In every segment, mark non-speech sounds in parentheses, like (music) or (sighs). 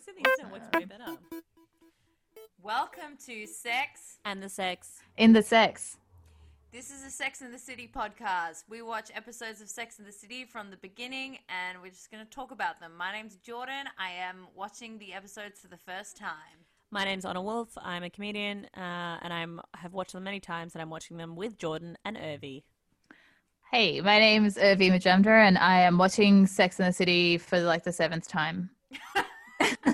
Honestly, the internet works way better. Welcome to Sex. And the sex. In the sex. This is a Sex in the City podcast. We watch episodes of Sex in the City from the beginning and we're just going to talk about them. My name's Jordan. I am watching the episodes for the first time. My name's Honor Wolf. I'm a comedian, uh, and I'm have watched them many times, and I'm watching them with Jordan and Urvi. Hey, my name is Urvi Majumdar, and I am watching Sex in the City for like the seventh time.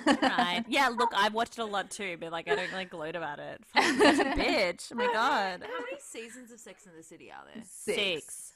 Right? (laughs) Yeah. Look, I've watched it a lot too, but like I don't like gloat about it. Fuck, such a (laughs) bitch. Oh my god. How many seasons of Sex in the City are there? Six.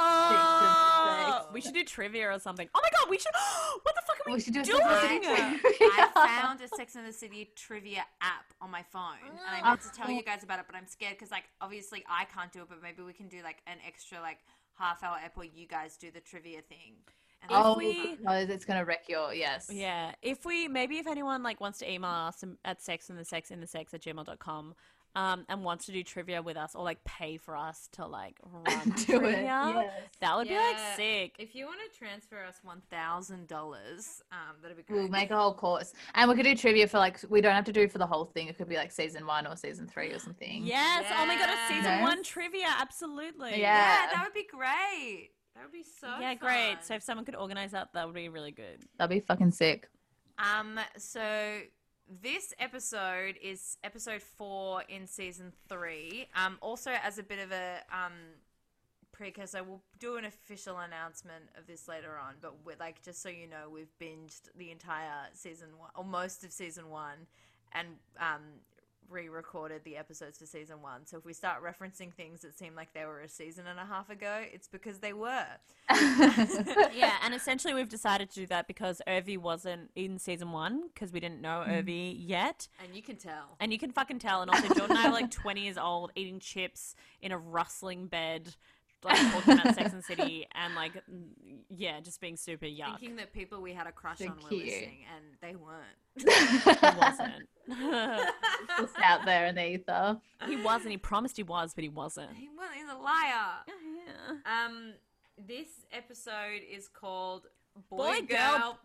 Oh, we should do trivia or something. Oh my god, we should. (gasps) What the fuck are we, We should do a doing? Sex in the City. (laughs) I found a Sex in the City trivia app on my phone, and I meant to tell you guys about it, but I'm scared because, like, obviously I can't do it, but maybe we can do like an extra like half hour ep where you guys do the trivia thing. And Oh, we- no, it's gonna wreck your yes. Yeah. If we maybe if anyone like wants to email us at sex in the sex in the sex at gmail.com um and wants to do trivia with us or like pay for us to like (laughs) run Do it, trivia, yes. that would be like sick. If you want to transfer us one thousand dollars, um, that'd be great. We'll make a whole course, and we could do trivia for like we don't have to do for the whole thing. It could be like season one or season three or something. Yes. Oh my god, a season Yes. one trivia, absolutely. Yeah. yeah, that would be great. That would be so. Yeah, great. So if someone could organize that, that would be really good. That'd be fucking sick. Um, so this episode is episode four in season three. Um, also as a bit of a um precursor, we'll do an official announcement of this later on. But we're like, just so you know, we've binged the entire season one, or most of season one, and um re-recorded the episodes for season one. So if we start referencing things that seem like they were a season and a half ago, it's because they were. (laughs) yeah, and (laughs) essentially we've decided to do that because Urvi wasn't in season one because we didn't know Urvi mm. yet. And you can tell. And you can fucking tell. And also, Jordan and I are like (laughs) 20 years old, eating chips in a rustling bed, like talking about Sex and City, and like, yeah, just being super yuck. Thinking that people we had a crush So on were cute. listening, and they weren't. (laughs) He wasn't. (laughs) Just out there in the ether. he wasn't. He promised he was, but he wasn't. He wasn't. He's a liar. Yeah. Um, this episode is called Boy, Boy, Girl. Girl.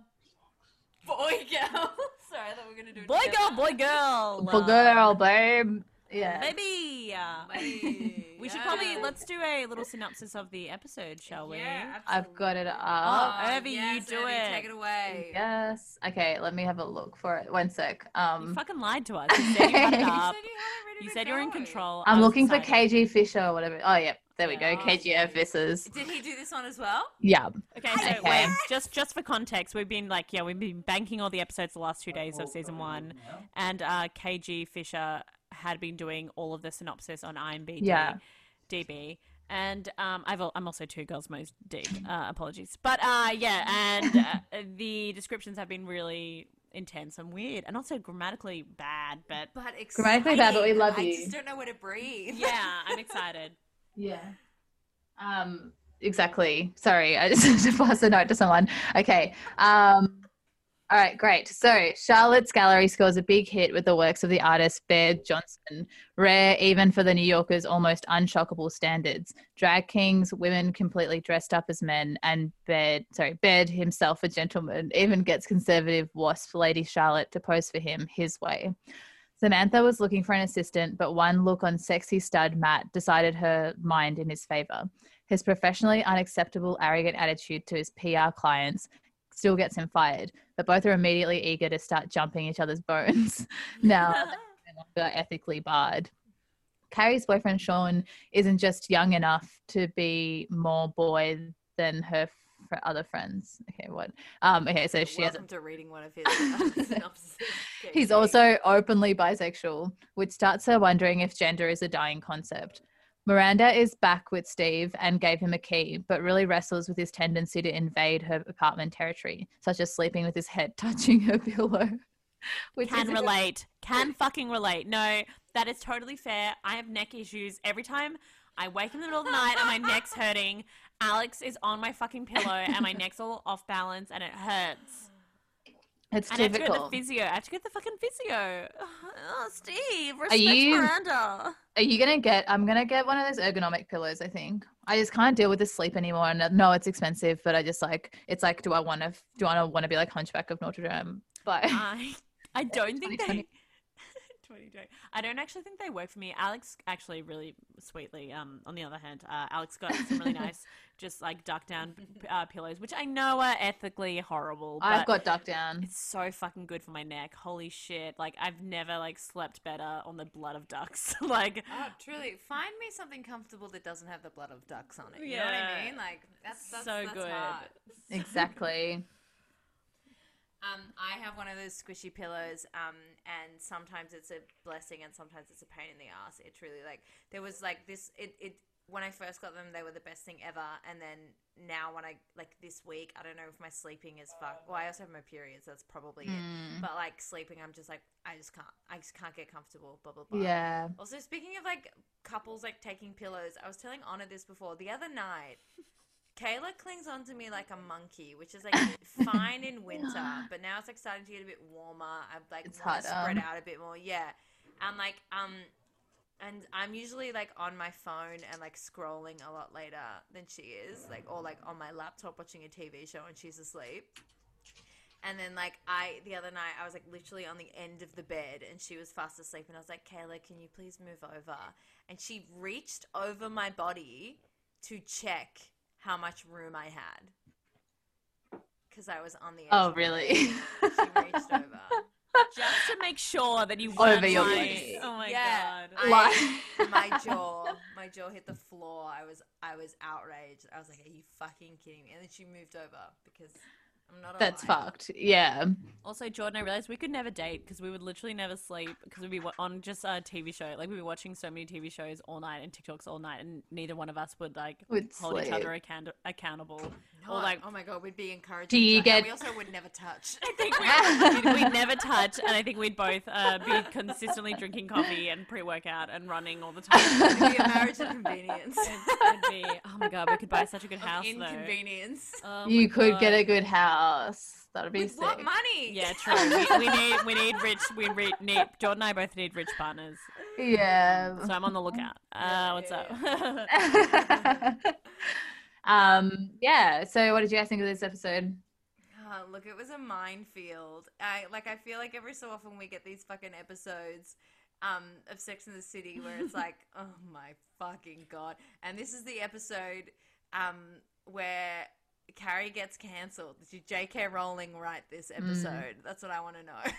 Boy Girl. (laughs) Sorry, I thought we were gonna do it Boy, girl, boy, girl. Boy, girl, babe. Yeah. Baby. Baby, We should probably let's do a little synopsis of the episode, shall we? Yeah, I've got it up. Oh, Urvi, you do Urvi, it. Take it away. Yes. Okay, let me have a look for it. One sec. You Um, fucking lied to us. (laughs) You said you had it You up. said you had it ready You to said you're in control. I I'm looking for excited. KG Fisher or whatever. Oh, yep. There we go. Yeah. KGF Vissers. Did he do this one as well? Yeah. Okay, so Okay. wait, just just for context, we've been like, yeah, we've been banking all the episodes the last two days of season one, and uh, KG Fisher had been doing all of the synopsis on IMDb. Yeah. DB. And um, I've, I'm also two girls most deep. Uh, apologies, but uh, yeah, and uh, (laughs) the descriptions have been really intense and weird, and also grammatically bad. But But exciting. Grammatically bad, but we love I you. just don't know where to breathe. yeah, I'm excited. (laughs) Yeah. Um. Exactly. Sorry, I just had (laughs) to pass a note to someone. Okay. Um. All right, great. So Charlotte's Gallery scores a big hit with the works of the artist Baird Johnson, rare even for the New Yorker's almost unshockable standards. Drag kings, women completely dressed up as men, and Baird, sorry, Baird himself a gentleman, even gets conservative wasp Lady Charlotte to pose for him his way. Samantha was looking for an assistant, but one look on sexy stud Matt decided her mind in his favor. His professionally unacceptable, arrogant attitude to his PR clients still gets him fired, but both are immediately eager to start jumping each other's bones. (laughs) now, (laughs) (laughs) they're no longer ethically barred. Carrie's boyfriend Sean isn't just young enough to be more boy than her fr- other friends. Okay, what? Um, okay, so she has Welcome to reading one of his uh. He's also openly bisexual, which starts her wondering if gender is a dying concept. Miranda is back with Steve and gave him a key, but really wrestles with his tendency to invade her apartment territory, such as sleeping with his head (laughs) touching her pillow. (laughs) Which can relate. Can (laughs) fucking relate. No, that is totally fair. I have neck issues. Every time I wake in the middle of the night and my neck's hurting, Alex is on my fucking pillow and my neck's all off balance and it hurts. It's And I have to go to the physio. I have to get the fucking physio. (sighs) Oh, Steve, Are respect you- Miranda. Are you gonna get? I'm gonna get one of those ergonomic pillows. I think I just can't deal with the sleep anymore. And no, it's expensive, but I just like it's like, do I want to? Do I want to be like Hunchback of Notre Dame? by I I (laughs) don't think they 2020. 2020. I don't actually think they work for me. Alex actually really sweetly. Um, on the other hand, uh, Alex got some really (laughs) nice, just like duck down uh, pillows, which I know are ethically horrible. But I've got duck down. It's so fucking good for my neck. Holy shit! Like I've never like slept better on the blood of ducks. (laughs) like Oh, truly, find me something comfortable that doesn't have the blood of ducks on it. You know what I mean? Like that's, that's so that's good. hard. Exactly. (laughs) Um, I have one of those squishy pillows, um, and sometimes it's a blessing, and sometimes it's a pain in the ass. It's really like there was like this. It it when I first got them, they were the best thing ever, and then now when I like this week, I don't know if my sleeping is fuck. Well, I also have my periods. That's probably it. Mm. But like sleeping, I'm just like I just can't. I just can't get comfortable. Blah blah blah. Yeah. Also, speaking of like couples like taking pillows, I was telling Honor this before. The other night, Kayla clings onto me like a monkey, which is like fine in winter, (laughs) but now it's like starting to get a bit warmer. I've like It's want to harder. spread out a bit more. Yeah, and like um, and I'm usually like on my phone and like scrolling a lot later than she is, like or like on my laptop watching a TV show and she's asleep. And then like I the other night I was like literally on the end of the bed and she was fast asleep and I was like, Kayla, can you please move over? And she reached over my body to check how much room I had. Because I was on the edge. Oh, really? She reached over. (laughs) just to make sure that you Over weren't your like, body. oh my Yeah. god. I- Like- my (laughs) jaw, my jaw hit the floor. I was, I was outraged. I was like, "Are you fucking kidding me?" And then she moved over because I'm not. That's alive. fucked. Yeah. Also, Jordan, I realized we could never date because we would literally never sleep because we'd be on just a TV show. Like we'd be watching so many TV shows all night and TikToks all night, and neither one of us would like Would hold each other account- accountable. No, Or like, oh my god, we'd be encouraged. Do you get- We also would never touch. I think we'd, we'd, we'd never touch, and I think we'd both uh, be consistently drinking coffee and pre-workout and running all the time. It'd be a marriage of convenience. It'd be oh my god, we could buy such a good house though. inconvenience. Oh you my could get a good house. That'd be With sick. what money? Yeah, true. We, we need we need rich. We re- need Jordan and I both need rich partners. Yeah. So I'm on the lookout. (laughs) Uh, what's yeah, up? (laughs) um. Yeah. So, what did you guys think of this episode? Oh, look, it was a minefield. I like. I feel like every so often we get these fucking episodes um, of Sex in the City where it's (laughs) like, oh my fucking god! And this is the episode um, where Carrie gets cancelled. Did J.K. Rowling write this mm. episode? That's what I want to know.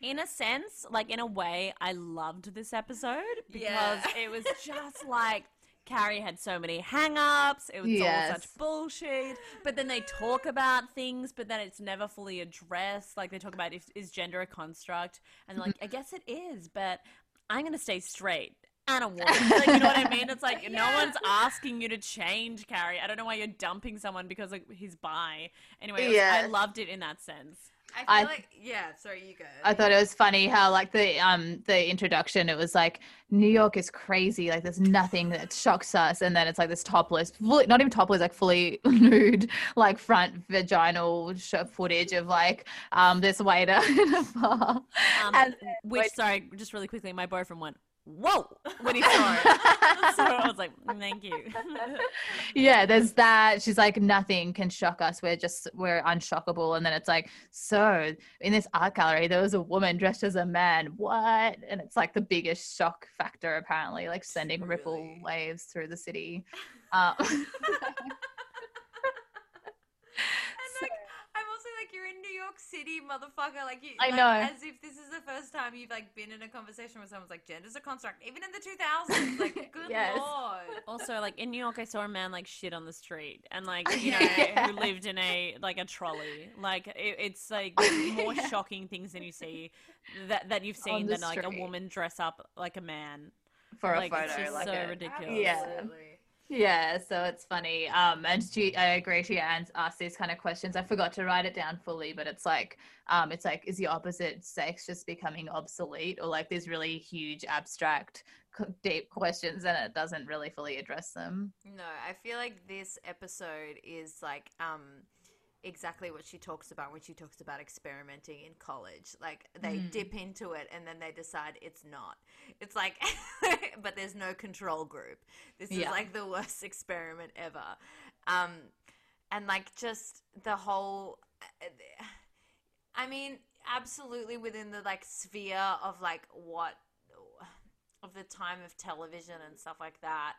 in a sense, like in a way, I loved this episode because Yeah. it was just like Carrie had so many hang-ups. It was Yes. all such bullshit. But then they talk about things, but then it's never fully addressed. Like they talk about if, is gender a construct, and like, mm-hmm. I guess it is, but I'm gonna stay straight. And a woman, like you know what I mean? It's like (laughs) no one's asking you to change, Carrie. I don't know why you're dumping someone because like he's bi. Anyway, was- Yeah. I loved it in that sense. I feel I- like, yeah. Sorry, you go. I thought it was funny how like the um the introduction it was like New York is crazy like there's nothing that shocks us and then it's like this topless fully, not even topless like fully (laughs) nude like front vaginal sh- footage of like um this waiter (laughs) in a bar Um, And which, wait- sorry, just really quickly, my boyfriend went, "Whoa!" when he saw it. (laughs) so I was like, "Thank you." (laughs) yeah there's that she's like nothing can shock us we're just we're unshockable and then it's like so in this art gallery there was a woman dressed as a man what and it's like the biggest shock factor apparently like sending ripple waves through the city um, (laughs) And like, I'm also like, you're in New York City, motherfucker. Like, you, I like, know. as if this is the first time you've like been in a conversation where someone's like, gender's a construct, even in the 2000s. Like, (laughs) good Yes. lord. also, like in New York, I saw a man like shit on the street, and like (laughs) you know, Yeah. who lived in a like a trolley. Like it, it's like (laughs) more shocking things than you see that that you've seen the than like a woman dress up like a man. for a like it's photo just like so a- ridiculous. Absolutely. Yeah, so it's funny. Um, and she, I agree. She asked these kind of questions. I forgot to write it down fully, but it's like, um, it's like, is the opposite sex just becoming obsolete, or like these really huge, abstract, deep questions, and it doesn't really fully address them. No, I feel like this episode is like um exactly what she talks about when she talks about experimenting in college. Like they Mm. dip into it and then they decide it's not. It's like (laughs) but there's no control group. This is like the worst (laughs) experiment ever. Um and like just the whole I mean, absolutely within the like sphere of like what of the time of television and stuff like that.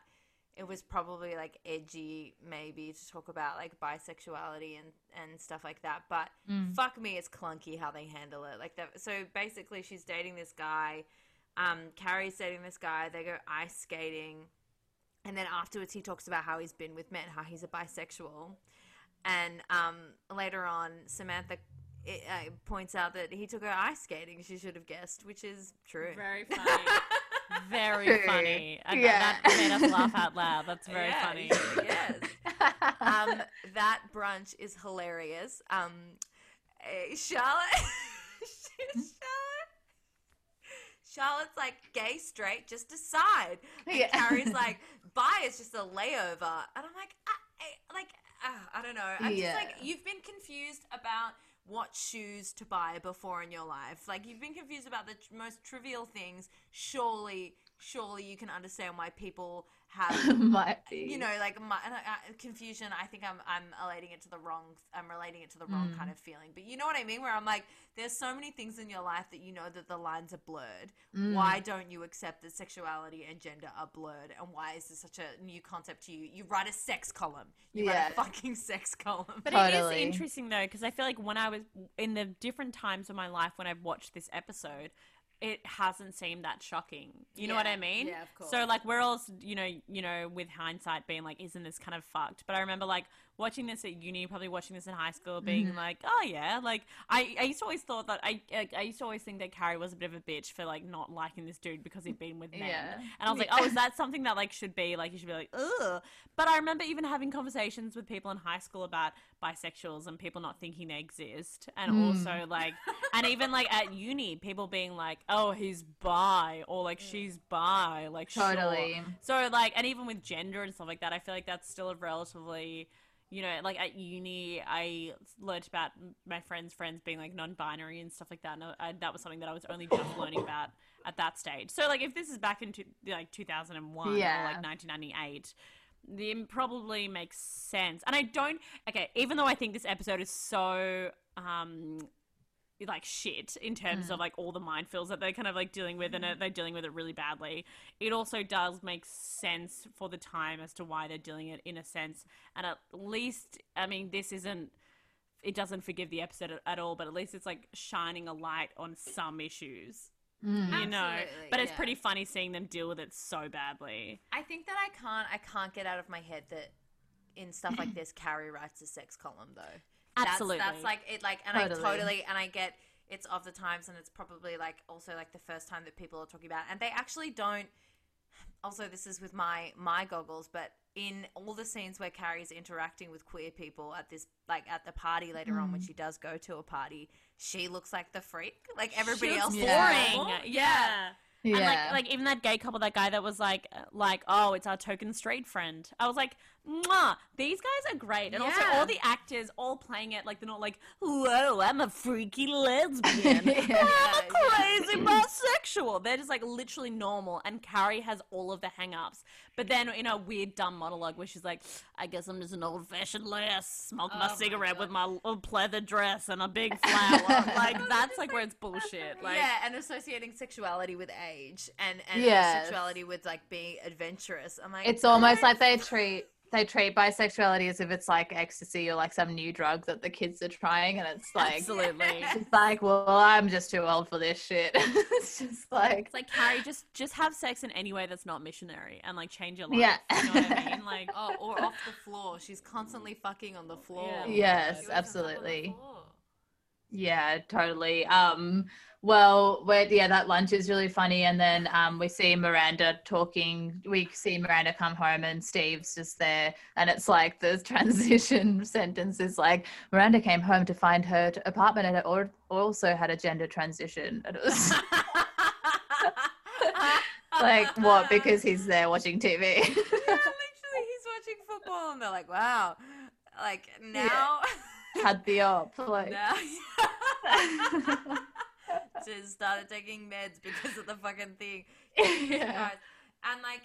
It was probably like edgy, maybe to talk about like bisexuality and and stuff like that. But Mm. fuck me, it's clunky how they handle it. Like that. So basically, she's dating this guy. Um, Carrie's dating this guy. They go ice skating, and then afterwards, he talks about how he's been with men, how he's a bisexual, and um, later on, Samantha it, uh, points out that he took her ice skating. She should have guessed, which is true. Very funny. (laughs) Very funny. And Yeah. that made us laugh out loud. That's (laughs) very funny. you should have guessed. um, (laughs) that brunch is hilarious. Um, eh, Charlotte, (laughs) Charlotte, Charlotte's like gay, straight, just decide. And Yeah. Carrie's like, bi is just a layover, and I'm like, I, I, like, ah, I don't know. I'm Yeah. just like, you've been confused about what shoes to buy before in your life. Like, you've been confused about the tr- most trivial things. Surely, surely you can understand why people have (laughs) Might be. you know, like my and I, I, confusion. I think I'm I'm relating it to the wrong. I'm relating it to the wrong Mm. kind of feeling. But you know what I mean? Where I'm like, there's so many things in your life that you know that the lines are blurred. Mm. Why don't you accept that sexuality and gender are blurred? And why is this such a new concept to you? You write a sex column. You write a fucking sex column. But Totally. it is interesting though, because I feel like when I was in the different times of my life when I've watched this episode, it hasn't seemed that shocking. You know what I mean? Yeah, of course. So like we're all, you know, you know, with hindsight, being like, "Isn't this kind of fucked?" But I remember like watching this at uni, probably watching this in high school, being Mhm. like, "Oh yeah," like I, I used to always thought that I, I, I used to always think that Carrie was a bit of a bitch for like not liking this dude because he'd been with men. Yeah. And I was like, oh, is that something that like should be like you should be like, ugh. But I remember even having conversations with people in high school about bisexuals and people not thinking they exist, and Mm. also like, and even like at uni, people being like, oh, he's bi, or like she's bi, like sure. Totally. So like, and even with gender and stuff like that, I feel like that's still a relatively, you know, like at uni, I learnt about my friends' friends being like non-binary and stuff like that, and I, that was something that I was only just (coughs) learning about at that stage. So like, if this is back into like 2001 Yeah. or like 1998. It probably makes sense, and I don't. Okay, even though I think this episode is so um like shit in terms Mm. of like all the minefields that they're kind of like dealing with and it, they're dealing with it really badly it also does make sense for the time as to why they're dealing it in a sense and at least i mean this isn't it doesn't forgive the episode at, at all but at least it's like shining a light on some issues Mm. you know Absolutely, but it's yeah. pretty funny seeing them deal with it so badly I think that I can't I can't get out of my head that in stuff like this, Carrie writes a sex column though. That's- Absolutely. That's, like it like and I Totally. totally and I get it's of the times and it's probably like also like the first time that people are talking about it. and they actually don't also this is with my my goggles, but in all the scenes where Carrie's interacting with queer people at this like at the party later on Mm. when she does go to a party, she looks like the freak. Like everybody She else is Yeah. boring normal. yeah. Yeah. And like, like even that gay couple, that guy that was like, uh, like, oh, it's our token straight friend. I was like, Mwah, these guys are great, and also all the actors all playing it like they're not like, whoa, I'm a freaky lesbian, (laughs) (laughs) Yeah. I'm a Yeah, crazy bisexual. They're just like literally normal, and Carrie has all of the hang-ups. But then in a weird dumb monologue where she's like, I guess I'm just an old-fashioned lass, smoke Oh my my cigarette God. with my little pleather dress and a big (laughs) flower. like that's like where it's bullshit. Like, yeah, and associating sexuality with age and and Yes. sexuality with like being adventurous. I'm like, It's almost like they treat they treat bisexuality as if it's like ecstasy or like some new drug that the kids are trying, and it's like absolutely. (laughs) it's like, well, I'm just too old for this shit. (laughs) it's just like, It's like Carrie, just just have sex in any way that's not missionary, and like change your life. Yeah. you know what I mean? (laughs) Like, oh, or off the floor. She's constantly fucking on the floor. Yeah. Yes, She wakes up on the absolutely. floor. yeah, totally. Um, well, yeah, that lunch is really funny, and then um, we see Miranda talking. We see Miranda come home, and Steve's just there, and it's like the (laughs) transition sentence is like Miranda came home to find her t- apartment, and it al- also had a gender transition. And it was (laughs) like, what? Because he's there watching TV. (laughs) yeah, literally, he's watching football, and they're like, "Wow, like now, had the op. Like, now." (laughs) Just started taking meds because of the fucking thing. (laughs) yeah. And like,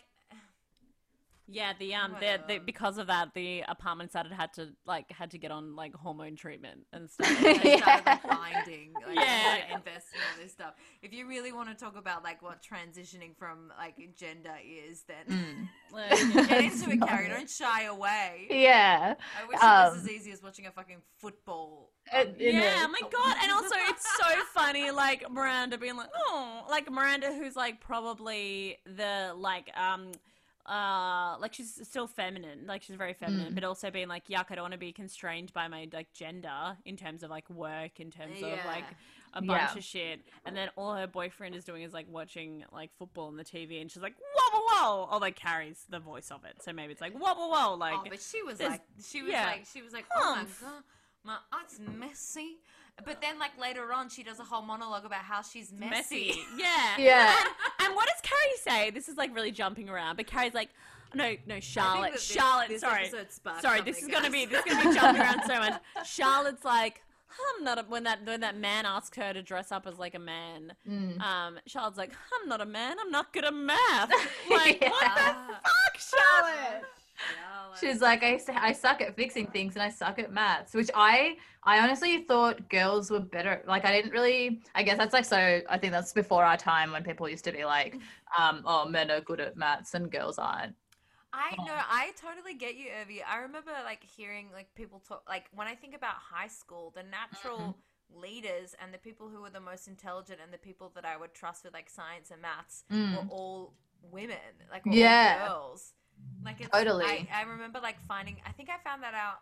Yeah, the um, the, the because of that, the apartment started had to like had to get on like hormone treatment and (laughs) stuff. They started Yeah. like finding, like, Yeah. yeah. invest all this stuff. If you really want to talk about like what transitioning from like gender is, then Like, get into it, not Carrie. Don't shy away. Yeah. I wish it Um, was as easy as watching a fucking football. It- um, it yeah, oh my god! And also, it's so funny, like Miranda being like, "Oh," like Miranda, who's like probably the like um. Uh, like she's still feminine, like she's very feminine, Mm. but also being like, yuck, I don't want to be constrained by my like gender in terms of like work, in terms of like a bunch Yeah. of shit. And then all her boyfriend is doing is like watching like football on the TV, and she's like, whoa, whoa, whoa, like carries the voice of it. So maybe it's like, whoa, whoa, whoa, like, oh, but she was like, she was yeah. like, she was like, oh my god, my art's messy. But then, like later on, she does a whole monologue about how she's messy. messy. (laughs) Yeah. Yeah. And, and what does Carrie say? This is like really jumping around, but Carrie's like, no, no, Charlotte, this- Charlotte. this sorry, episode sorry. This is something, gonna be this is gonna be jumping around so much. (laughs) Charlotte's like, I'm not a, when that when that man asks her to dress up as like a man. Mm. Um, Charlotte's like, I'm not a man. I'm not good at math. (laughs) Like, Yeah. what the fuck, Charlotte? She's like, I, I suck at fixing things and I suck at maths, which I I honestly thought girls were better. Like I didn't really. I guess that's like so. I think that's before our time when people used to be like, (laughs) um, oh, men are good at maths and girls aren't. I Oh. know, I totally get you, Urvi. I remember like hearing like people talk like when I think about high school, the natural Mm-hmm. leaders and the people who were the most intelligent and the people that I would trust with like science and maths Mm. were all women, like were Yeah. all girls. Like it's, Totally. I, I remember like finding. I think I found that out.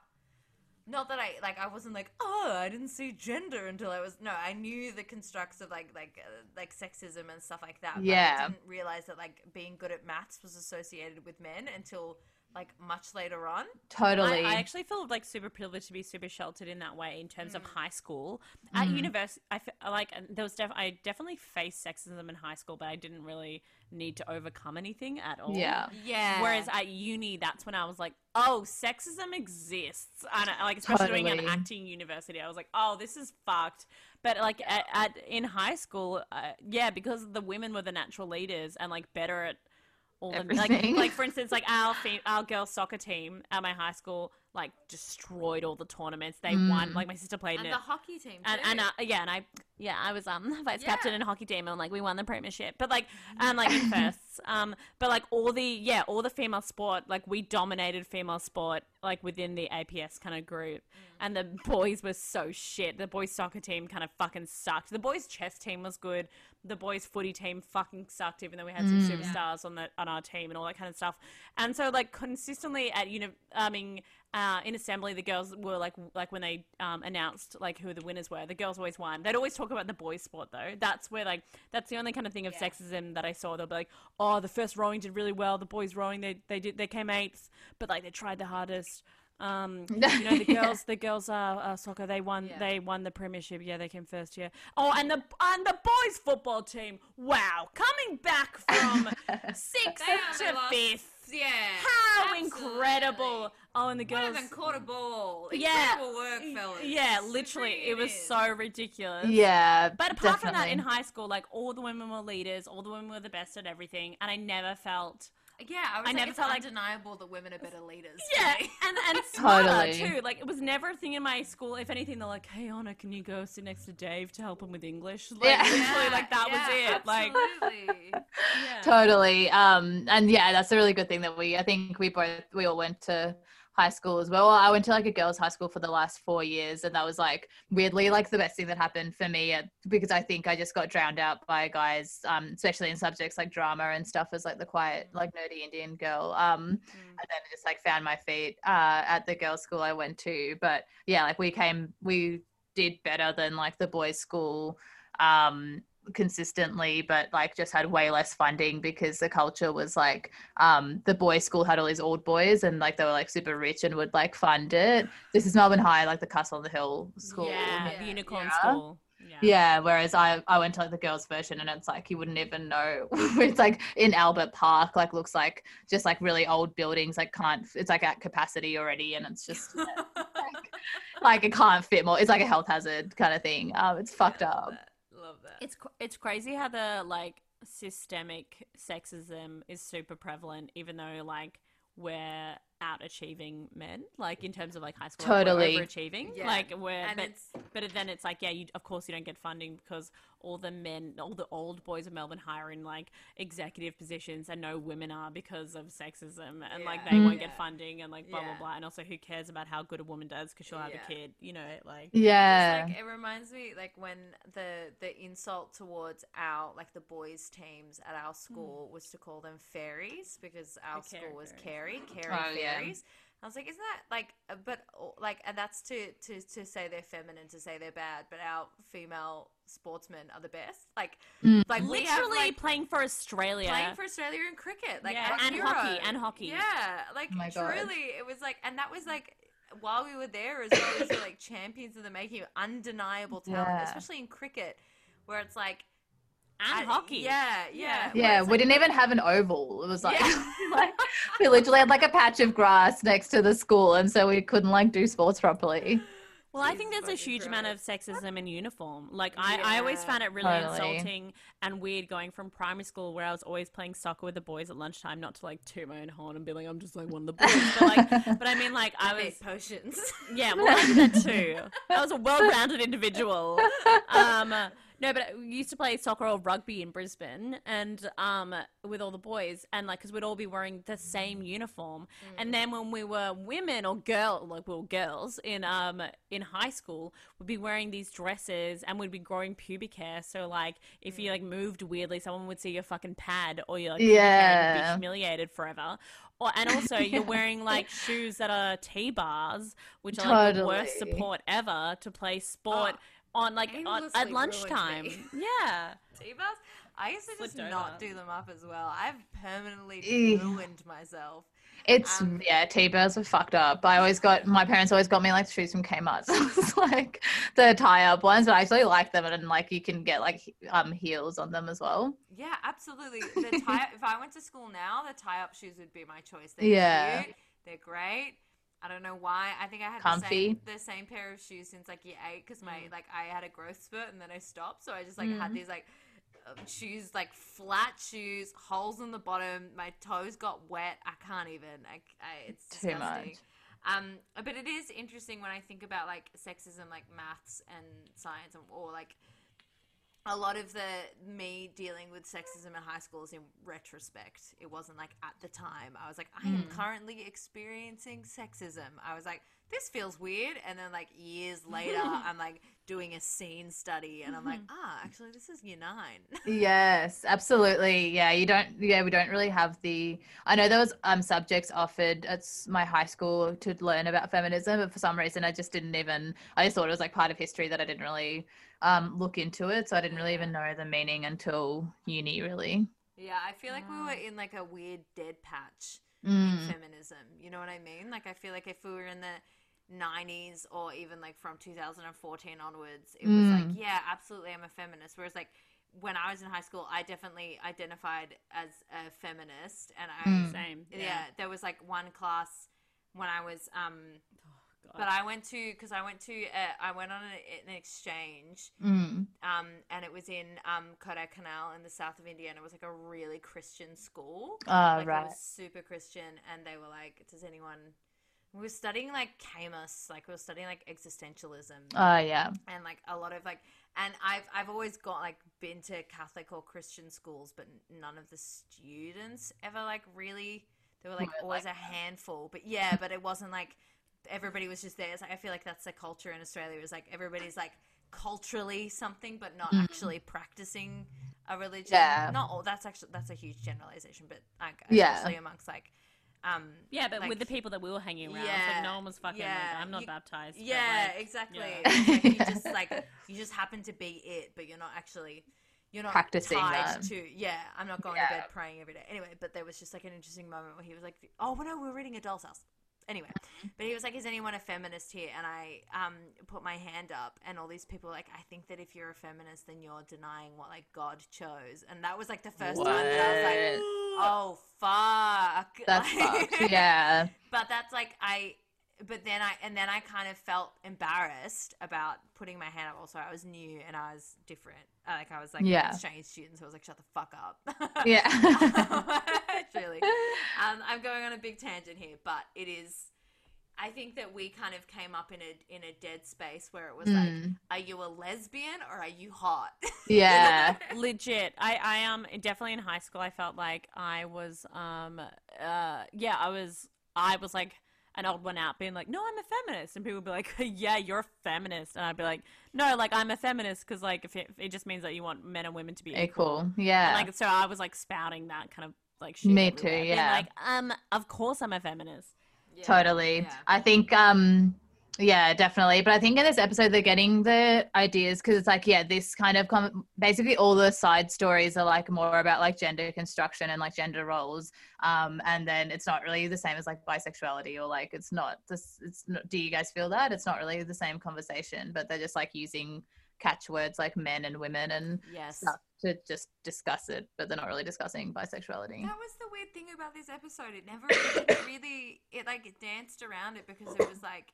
Not that I like. I wasn't like, oh, I didn't see gender until I was. No, I knew the constructs of like like uh, like sexism and stuff like that. But Yeah. I didn't realize that like being good at maths was associated with men until like much later on. Totally. I, I actually feel like super privileged to be super sheltered in that way in terms Mm. of high school. At Mm. university, I fe- like there was def- I definitely faced sexism in high school, but I didn't really need to overcome anything at all. yeah. Yeah. Whereas at uni, that's when I was like, oh, sexism exists. And I, like, especially doing an acting university, I was like, oh, this is fucked. But like at, at in high school, uh, yeah, because the women were the natural leaders and like better at all the like, like for instance, like our fe- our girls soccer team at my high school like destroyed all the tournaments. They won. Mm. Like my sister played and in the it. hockey team. And, too. and uh, yeah, and I yeah I was um (laughs) vice Yeah. captain in hockey team and like we won the premiership, but like and like in (laughs) firsts, um but like all the yeah all the female sport like we dominated female sport like within the APS kind of group, and the boys were so shit. The boys soccer team kind of fucking sucked. The boys chess team was good. The boys footy team fucking sucked, even though we had some Mm. superstars on the on our team and all that kind of stuff. And so like consistently at uni, I mean uh, in assembly, the girls were like like when they um, announced like who the winners were. The girls always won. They'd always talk about the boys' sport though. That's where like that's the only kind of thing of Yeah. sexism that I saw. They'll be like, oh, the first rowing did really well. The boys rowing they they did they came eighth, but like they tried the hardest. Um, you know the (laughs) Yeah. girls, the girls uh, uh, soccer. They won. Yeah. They won the premiership. Yeah, they came first. Yeah. Oh, and the and the boys football team. Wow, coming back from (laughs) sixth to fifth. Yeah. How absolutely. incredible! Oh, and the One girls. of them caught a ball. Yeah. Incredible work, fellas. Yeah, literally, pretty it was is. so ridiculous. Yeah. But apart from that, in high school, like all the women were leaders, all the women were the best at everything, and I never felt. Yeah, I was I like, never it's felt like- undeniable that women are better leaders. (laughs) Yeah, and and (laughs) smarter Totally. too. Like it was never a thing in my school. If anything, they're like, "Hey, Honor, can you go sit next to Dave to help him with English?" Like, Yeah. literally, like that was yeah, it. Like, (laughs) yeah. totally um and yeah that's a really good thing that we i think we both we all went to high school as well. I went to like a girls high school for the last four years and that was like weirdly like the best thing that happened for me uh, because i think i just got drowned out by guys um especially in subjects like drama and stuff as like the quiet like nerdy indian girl um and then just like found my feet uh at the girls school i went to. But yeah like we came we did better than like the boys school um consistently but like just had way less funding because the culture was like um the boys school had all these old boys and like they were like super rich and would like fund it this is melbourne high like the castle on the hill school yeah, Yeah. the unicorn Yeah. school. Yeah. yeah, whereas I I went to like the girls version and it's like you wouldn't even know. (laughs) it's like in Albert Park, like looks like just like really old buildings, like can't it's like at capacity already and it's just (laughs) like, like it can't fit more. It's like a health hazard kind of thing. Um it's fucked up. that. Love that. It's it's crazy how the like systemic sexism is super prevalent, even though like we're out achieving men, like in terms of like high school, Totally. like, we're overachieving. Yeah. Like we're, and but, it's but then it's like, yeah, you of course you don't get funding because all the men, all the old boys of Melbourne hire in like executive positions, and no women are because of sexism, and like Yeah. they won't Yeah. get funding, and like blah Yeah. blah blah. And also, who cares about how good a woman does because she'll have Yeah. a kid, you know? Like, Yeah. Just, like it reminds me like when the the insult towards our like the boys teams at our hmm. school was to call them fairies because our The school was oh, fairies. Carey, Carey Oh, yeah. Fairies. I was like, isn't that like, uh, but uh, like, and that's to, to to say they're feminine, to say they're bad, but our female sportsmen are the best. Like, Mm. like we have literally like playing for Australia. playing for Australia in cricket, like Yeah, and hero. hockey, and hockey. Yeah, like Oh my God. truly, it was like, and that was like while we were there as well. These were like champions of the making, undeniable talent, Yeah. especially in cricket, where it's like and I- hockey. Yeah, yeah, Yeah. Yeah, we like- didn't even have an oval. It was like, Yeah. (laughs) like we literally had like a patch of grass next to the school, and so we couldn't like do sports properly. Well, I think there's a fucking huge amount of sexism in uniform. Like, I, I always found it really Totally. insulting and weird going from primary school where I was always playing soccer with the boys at lunchtime, not to like toot my own horn and be like, I'm just like one of the boys. But, like, (laughs) but I mean, like, I I was. potions. Yeah, well, I did that too. I was a well-rounded individual. (laughs) Um, no, but we used to play soccer or rugby in Brisbane, and um, with all the boys, and like, because we'd all be wearing the same uniform. And then when we were women or girl, like we were girls in um in high school, we'd be wearing these dresses, and we'd be growing pubic hair. So like, if you like moved weirdly, someone would see your fucking pad or your like, pubic hair and you'd be humiliated forever. Or, and also, you're (laughs) wearing like shoes that are T bars, which are like the worst support ever to play sport on like on, at lunchtime. (laughs) Yeah, T-bars. I used to just Flipped not over. do them up as well. I've permanently Ew. ruined myself. It's Um, yeah, T-bars are fucked up. I always got my parents always got me like shoes from Kmart. (laughs) So it's like the tie-up ones, but I actually like them, and like you can get like he- um heels on them as well. Yeah, absolutely. The tie. (laughs) if I went to school now, the tie-up shoes would be my choice. They're Yeah. cute. They're great. I don't know why. I think I had the same, the same pair of shoes since like year eight because my like I had a growth spurt and then I stopped. So I just like had Mm. these like uh, shoes, like flat shoes, holes in the bottom. My toes got wet. I can't even. I, I it's Too disgusting. much. Um, but it is interesting when I think about like sexism, like maths and science, and, or like a lot of the me dealing with sexism in high school is in retrospect. It wasn't like at the time. I was like, I am Hmm. currently experiencing sexism. I was like, this feels weird. And then like years later, (laughs) I'm like doing a scene study, and I'm like, ah, actually, this is year nine. (laughs) Yes, absolutely. Yeah, you don't. Yeah, we don't really have the. I know there was um subjects offered at my high school to learn about feminism, but for some reason I just didn't even. I just thought it was like part of history that I didn't really um look into it, so I didn't really even know the meaning until uni. Really. yeah, I feel like we were in like a weird dead patch. Mm. feminism. You know what I mean? Like I feel like if we were in the 90s or even like from 2014 onwards, it was like, Mm. yeah, absolutely, I'm a feminist. Whereas like when I was in high school, I definitely identified as a feminist, and I Mm. same. yeah, there was like one class when I was um. God. But I went to because I went to uh, I went on a, an exchange Mm. um, and it was in um, Kodaikanal in the south of India, and it was like a really Christian school. Ah, like it right. was super Christian, and they were like, "Does anyone?" We were studying like Camus, like we were studying like existentialism, Oh yeah. and like a lot of like, and I've I've always got like been to Catholic or Christian schools, but none of the students ever like really. there were like always like a handful, but yeah, but it wasn't like everybody was just there. It's like I feel like that's the culture in Australia. Is like everybody's like culturally something, but not Mm. actually practicing a religion. Yeah. Not all. That's actually that's a huge generalization, but like Yeah. especially amongst like. Um, yeah, but with the people that we were hanging around, it's Yeah, like no one was fucking. yeah, like, I'm not you- baptized. yeah, like, exactly. yeah. Like you just (laughs) like you just happen to be it, but you're not actually you're not Practicing tied that. to. Yeah, I'm not going Yeah. to bed praying every day. Anyway, but there was just like an interesting moment where he was like, "Oh no, we're reading a Doll's House." Anyway, but he was like, "Is anyone a feminist here?" And I um put my hand up, and all these people were like, "I think that if you're a feminist, then you're denying what like God chose." And that was like the first time that I was like, What? "Oh fuck." (laughs) That's Like- fucked. Yeah. but that's like I but then I and then I kind of felt embarrassed about putting my hand up. Also, I was new and I was different. Uh, Like I was like Yeah. an exchange student, so I was like, "Shut the fuck up." (laughs) Yeah. Truly. (laughs) Um, I'm going on a big tangent here, but it is. I think that we kind of came up in a in a dead space where it was like, Mm. "Are you a lesbian or are you hot?" (laughs) Yeah. (laughs) legit i i am um, definitely in high school i felt like i was um uh yeah i was i was like an old one out being like no i'm a feminist and people would be like (laughs) yeah you're a feminist and i'd be like no like i'm a feminist because like if it, it just means that you want men and women to be equal Equal. And, Yeah. like so i was like spouting that kind of like shit Me too, everywhere, being yeah. like um of course i'm a feminist Yeah. Totally. Yeah. I think um yeah, definitely. But I think in this episode they're getting the ideas because it's like yeah, this kind of com- basically all the side stories are like more about like gender construction and like gender roles. Um and then it's not really the same as like bisexuality or like it's not this it's not, do you guys feel that? It's not really the same conversation, but they're just like using catchwords like men and women and Yes. stuff to just discuss it, but they're not really discussing bisexuality. That was the weird thing about this episode. It never it (coughs) really it like it danced around it because it was like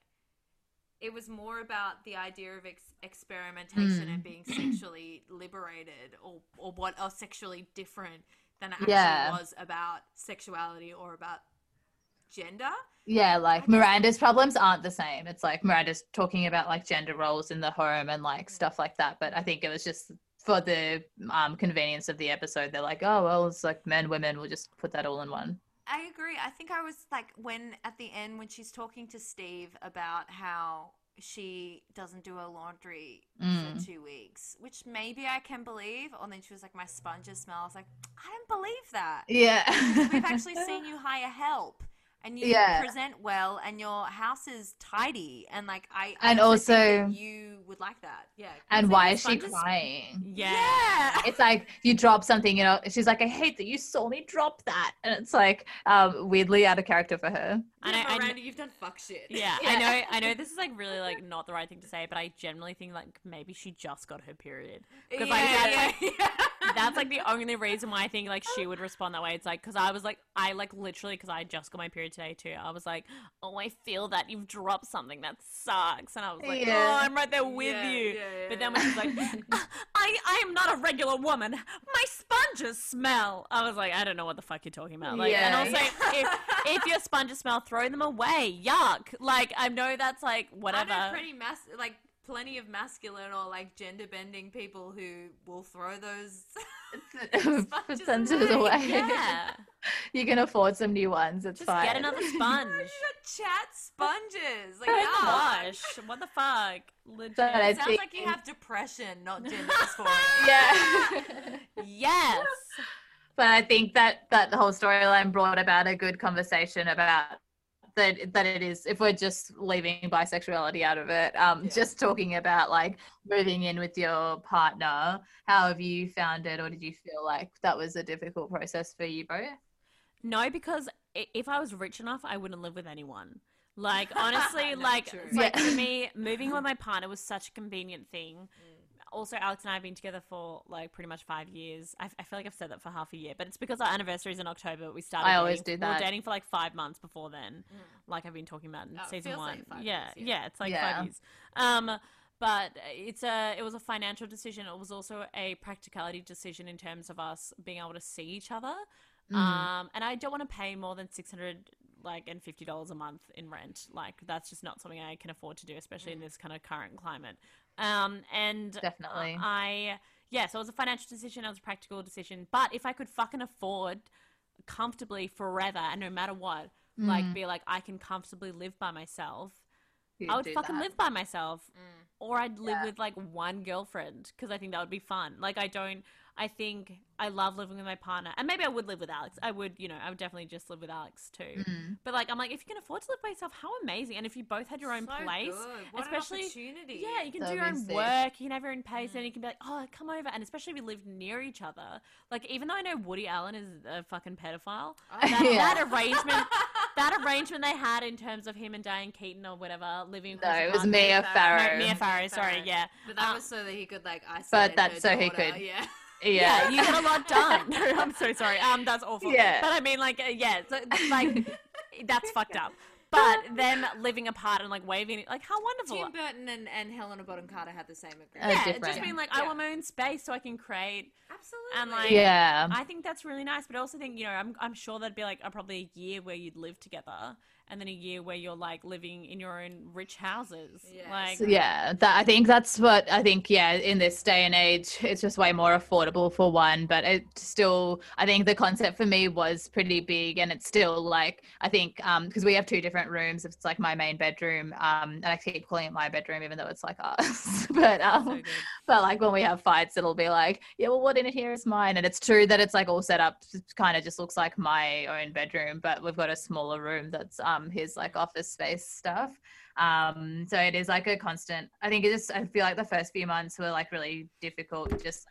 it was more about the idea of ex- experimentation Mm. and being sexually liberated or or what or sexually different than it actually Yeah. was about sexuality or about gender. Yeah, like Miranda's problems aren't the same. It's like Miranda's talking about like gender roles in the home and like stuff like that. But I think it was just for the um, convenience of the episode. They're like, oh well, it's like men, women. We'll just put that all in one. I agree. I think I was like when at the end when she's talking to Steve about how she doesn't do her laundry Mm. for two weeks, which maybe I can believe. And then she was like, "My sponges smell." I was like, "I don't believe that." Yeah, We've actually (laughs) seen you hire help, and you Yeah. present well, and your house is tidy, and like I And I also think also- that you would like that. Yeah. and why is she sponges? crying? yeah, It's like you drop something, you know. She's like, I hate that you saw me drop that, and it's like um, weirdly out of character for her. And I- yeah, I- Miranda, you've done fuck shit. Yeah, Yeah. I know. I know (laughs) this is like really like not the right thing to say, but I generally think like maybe she just got her period. Yeah, Because like that's yeah, like yeah. That's like the only reason why I think like she would respond that way. It's like because I was like I like literally because I just got my period today too. I was like, oh, I feel that you've dropped something that sucks, and I was like, Yeah. oh, I'm right there with Yeah, you. yeah, But then when she's like, uh, I I am not a regular woman. My sponges smell. I was like, I don't know what the fuck you're talking about. Like, and Yeah. also if if your sponges smell, throw them away. Yuck. Like I know that's like whatever. Pretty mas- like plenty of masculine or like gender bending people who will throw those. (laughs) Sponges Sponges away. away. Yeah. (laughs) you can afford some new ones. It's Just fine. get another (laughs) sponge. chat sponges. Like, Oh gosh, what the fuck? Legit. But I It sounds think- like you have depression, not gender dysphoria. yeah. yes. but I think that that the whole storyline brought about a good conversation about that that it is if we're just leaving bisexuality out of it, um, Yeah. just talking about like moving in with your partner. How have you found it, or did you feel like that was a difficult process for you both? No, because if I was rich enough, I wouldn't live with anyone. (laughs) Like honestly, like like Yeah. for me, moving with my partner was such a convenient thing. Also, Alex and I have been together for like pretty much five years. I, I feel like I've said that for half a year, but it's because our anniversary is in October. We started. I always dating. do We that. were dating for like five months before then, like I've been talking about in Mm. Oh, season one. like yeah, years, yeah, yeah. it's like Yeah. five years. Um, but it's a it was a financial decision. It was also a practicality decision in terms of us being able to see each other. Mm. Um, and I don't want to pay more than six hundred like and fifty dollars a month in rent. Like that's just not something I can afford to do, especially in this kind of current climate. Um, and uh, Definitely. I yeah, so it was a financial decision. It was a practical decision. But if I could fucking afford comfortably forever and no matter what, like mm-hmm. be like I can comfortably live by myself. You'd I would fucking that. live by myself, mm. or I'd live Yeah. with like one girlfriend because I think that would be fun. Like I don't, I think I love living with my partner, and maybe I would live with Alex. I would, you know, I would definitely just live with Alex too. Mm. But like, I'm like, if you can afford to live by yourself, how amazing! And if you both had your own So place, especially- yeah, you can do your own sick. work. You can have your own pace, and you can be like, oh, come over. And especially if we live near each other. Like, even though I know Woody Allen is a fucking pedophile, Oh, that, Yeah. that arrangement, (laughs) that arrangement they had in terms of him and Diane Keaton or whatever living. No, it was Mia Farrow. No, Mia Farrow. Sorry, yeah. But that Uh, was so that he could like isolate. But that's so he could- (laughs) Yeah. Yeah, yeah. you get a lot done. (laughs) no, I'm so sorry. Um, that's awful. Yeah. but I mean, like, uh, yeah, so, like, (laughs) that's fucked up. (laughs) but them living apart and like waving, like how wonderful. Tim Burton and, and Helena Bonham Carter had the same agreement. Yeah, different. just being like, I want my own space so I can create. Absolutely. And, like, yeah. I think that's really nice, but I also think you know I'm I'm sure there'd be like a, probably a year where you'd live together, and then a year where you're like living in your own rich houses. Yes. Like yeah, that I think that's what I think. Yeah, in this day and age, it's just way more affordable for one. But it still, I think the concept for me was pretty big, and it's still like I think um because we have two different rooms. It's like my main bedroom, um, and I keep calling it my bedroom, even though it's like ours. (laughs) but um, so but like when we have fights, it'll be like, yeah, well, what in it here is mine. And it's true that it's like all set up, kind of just looks like my own bedroom, but we've got a smaller room that's um his like office space stuff. Um, so it is like a constant. I think it just. I feel like the first few months were like really difficult, just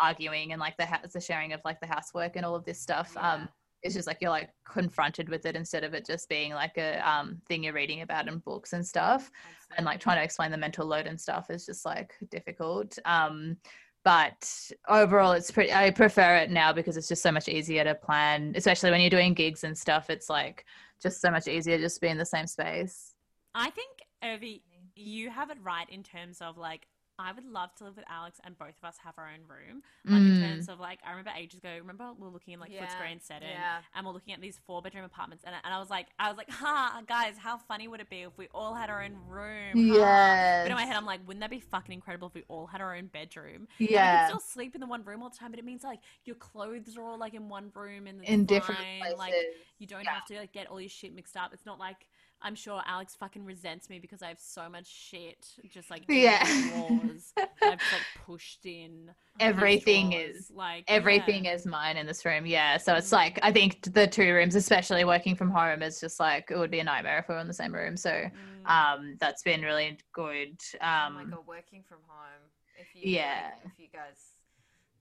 arguing and like the house, the sharing of like the housework and all of this stuff. Um, it's just like you're like confronted with it instead of it just being like a um thing you're reading about in books and stuff and like trying to explain the mental load and stuff is just like difficult um but overall it's pretty i prefer it now because it's just so much easier to plan especially when you're doing gigs and stuff it's like just so much easier just to be in the same space. I think Urvi, you have it right in terms of like I would love to live with Alex and both of us have our own room. Like in Mm. terms of like I remember ages ago, remember we were looking in like Yeah, Footscray and Seddon yeah. and we're looking at these four bedroom apartments and, and I was like I was like, (laughs) ha guys, how funny would it be if we all had our own room? Yeah. But in my head I'm like, wouldn't that be fucking incredible if we all had our own bedroom? And you yeah can still sleep in the one room all the time, but it means like your clothes are all like in one room and in different places Like you don't Yeah. have to like get all your shit mixed up. It's not like I'm sure Alex fucking resents me because I have so much shit just like in Yeah. the drawers I've just like pushed in. Everything is- like everything yeah. is mine in this room yeah so it's Mm. like i think the two rooms especially working from home is just like it would be a nightmare if we were in the same room so Mm. um that's been really good oh um my god, working from home. If you Yeah. if you guys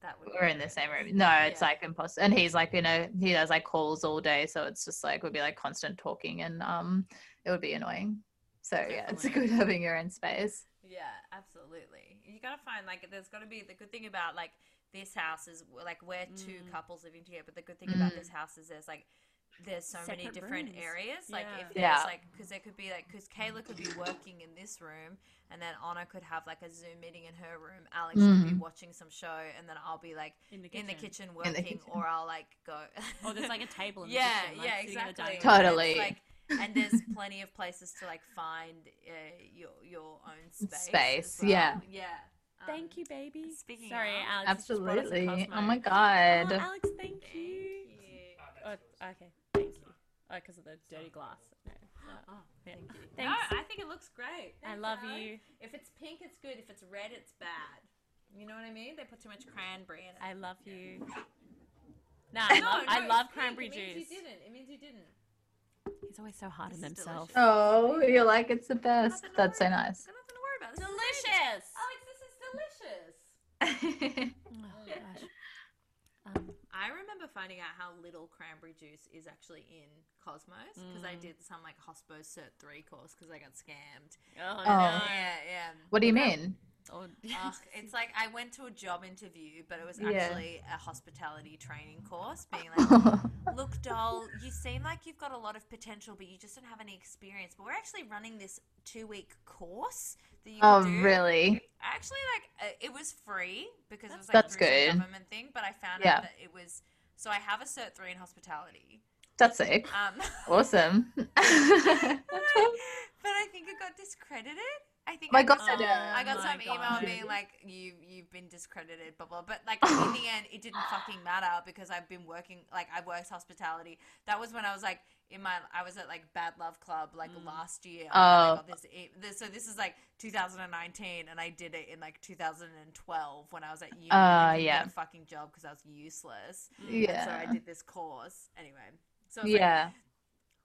that would we're in the same room no it's Yeah. like impossible and he's like you know, he does like calls all day so it's just like would be like constant talking and um it would be annoying so yeah it's good having your own space Yeah, absolutely. You gotta find like there's gotta be the good thing about like this house is like we're two Mm. couples living together, but the good thing about Mm. this house is there's like there's so many different rooms. areas. Like Yeah. if there's Yeah. like because there could be like because Kayla could be working in this room, and then Anna could have like a Zoom meeting in her room. Alex could be Mhm. watching some show, and then I'll be like in the kitchen. in the kitchen working, the kitchen. or I'll like go. Or there's like a table in the yeah, kitchen. like, yeah, sitting at the exactly. Totally. And, like, and there's plenty of places to like find uh, your your own space. Space, well. yeah. yeah. Um, Thank you, baby. speaking Sorry, of- Alex. has just us a absolutely oh my god Oh, Alex, thank Thank you. you. Oh, okay, thank you. Oh, because of the dirty glass. No, no. Oh, Yeah. thank you. (laughs) Thanks. No, I think it looks great. I love Alex. you. If it's pink, it's good. If it's red, it's bad. You know what I mean? They put too much cranberry in it. I love you. No, I No, love, I love it's pink. cranberry it means juice. You didn't. It means you didn't. He's always so hard on himself. delicious. oh you're like it's the best Nothing to that's so nice Got nothing to worry about. This Delicious. Alex, this is delicious. (laughs) (laughs) Oh, gosh. Um, I remember finding out how little cranberry juice is actually in Cosmos because I Mm. did some like Hospo Cert 3 course because I got scammed. oh, Oh. no. Yeah, yeah. what do you mean Oh, (laughs) Ugh, it's like I went to a job interview, but it was Yeah. actually a hospitality training course, being like, (laughs) look, doll, you seem like you've got a lot of potential, but you just don't have any experience. But we're actually running this two week course that you oh can do. really Actually, like uh, it was free because it was like That's good. government thing. But I found Yeah. out that it was so I have a cert three in hospitality. That's sick Um, awesome (laughs) (laughs) but, I, think it got discredited. I think My I got God. some, Oh I got my some email God. being like you you've been discredited, blah blah. But like in the (laughs) end, it didn't fucking matter because I've been working like I worked hospitality. That was when I was like in my I was at like Bad Love Club like Mm. last year. Oh. this, this so this is like 2019, and I did it in like 2012 when I was at uni. and I Uh, yeah. a fucking job because I was useless. And so I did this course anyway. So it's like, yeah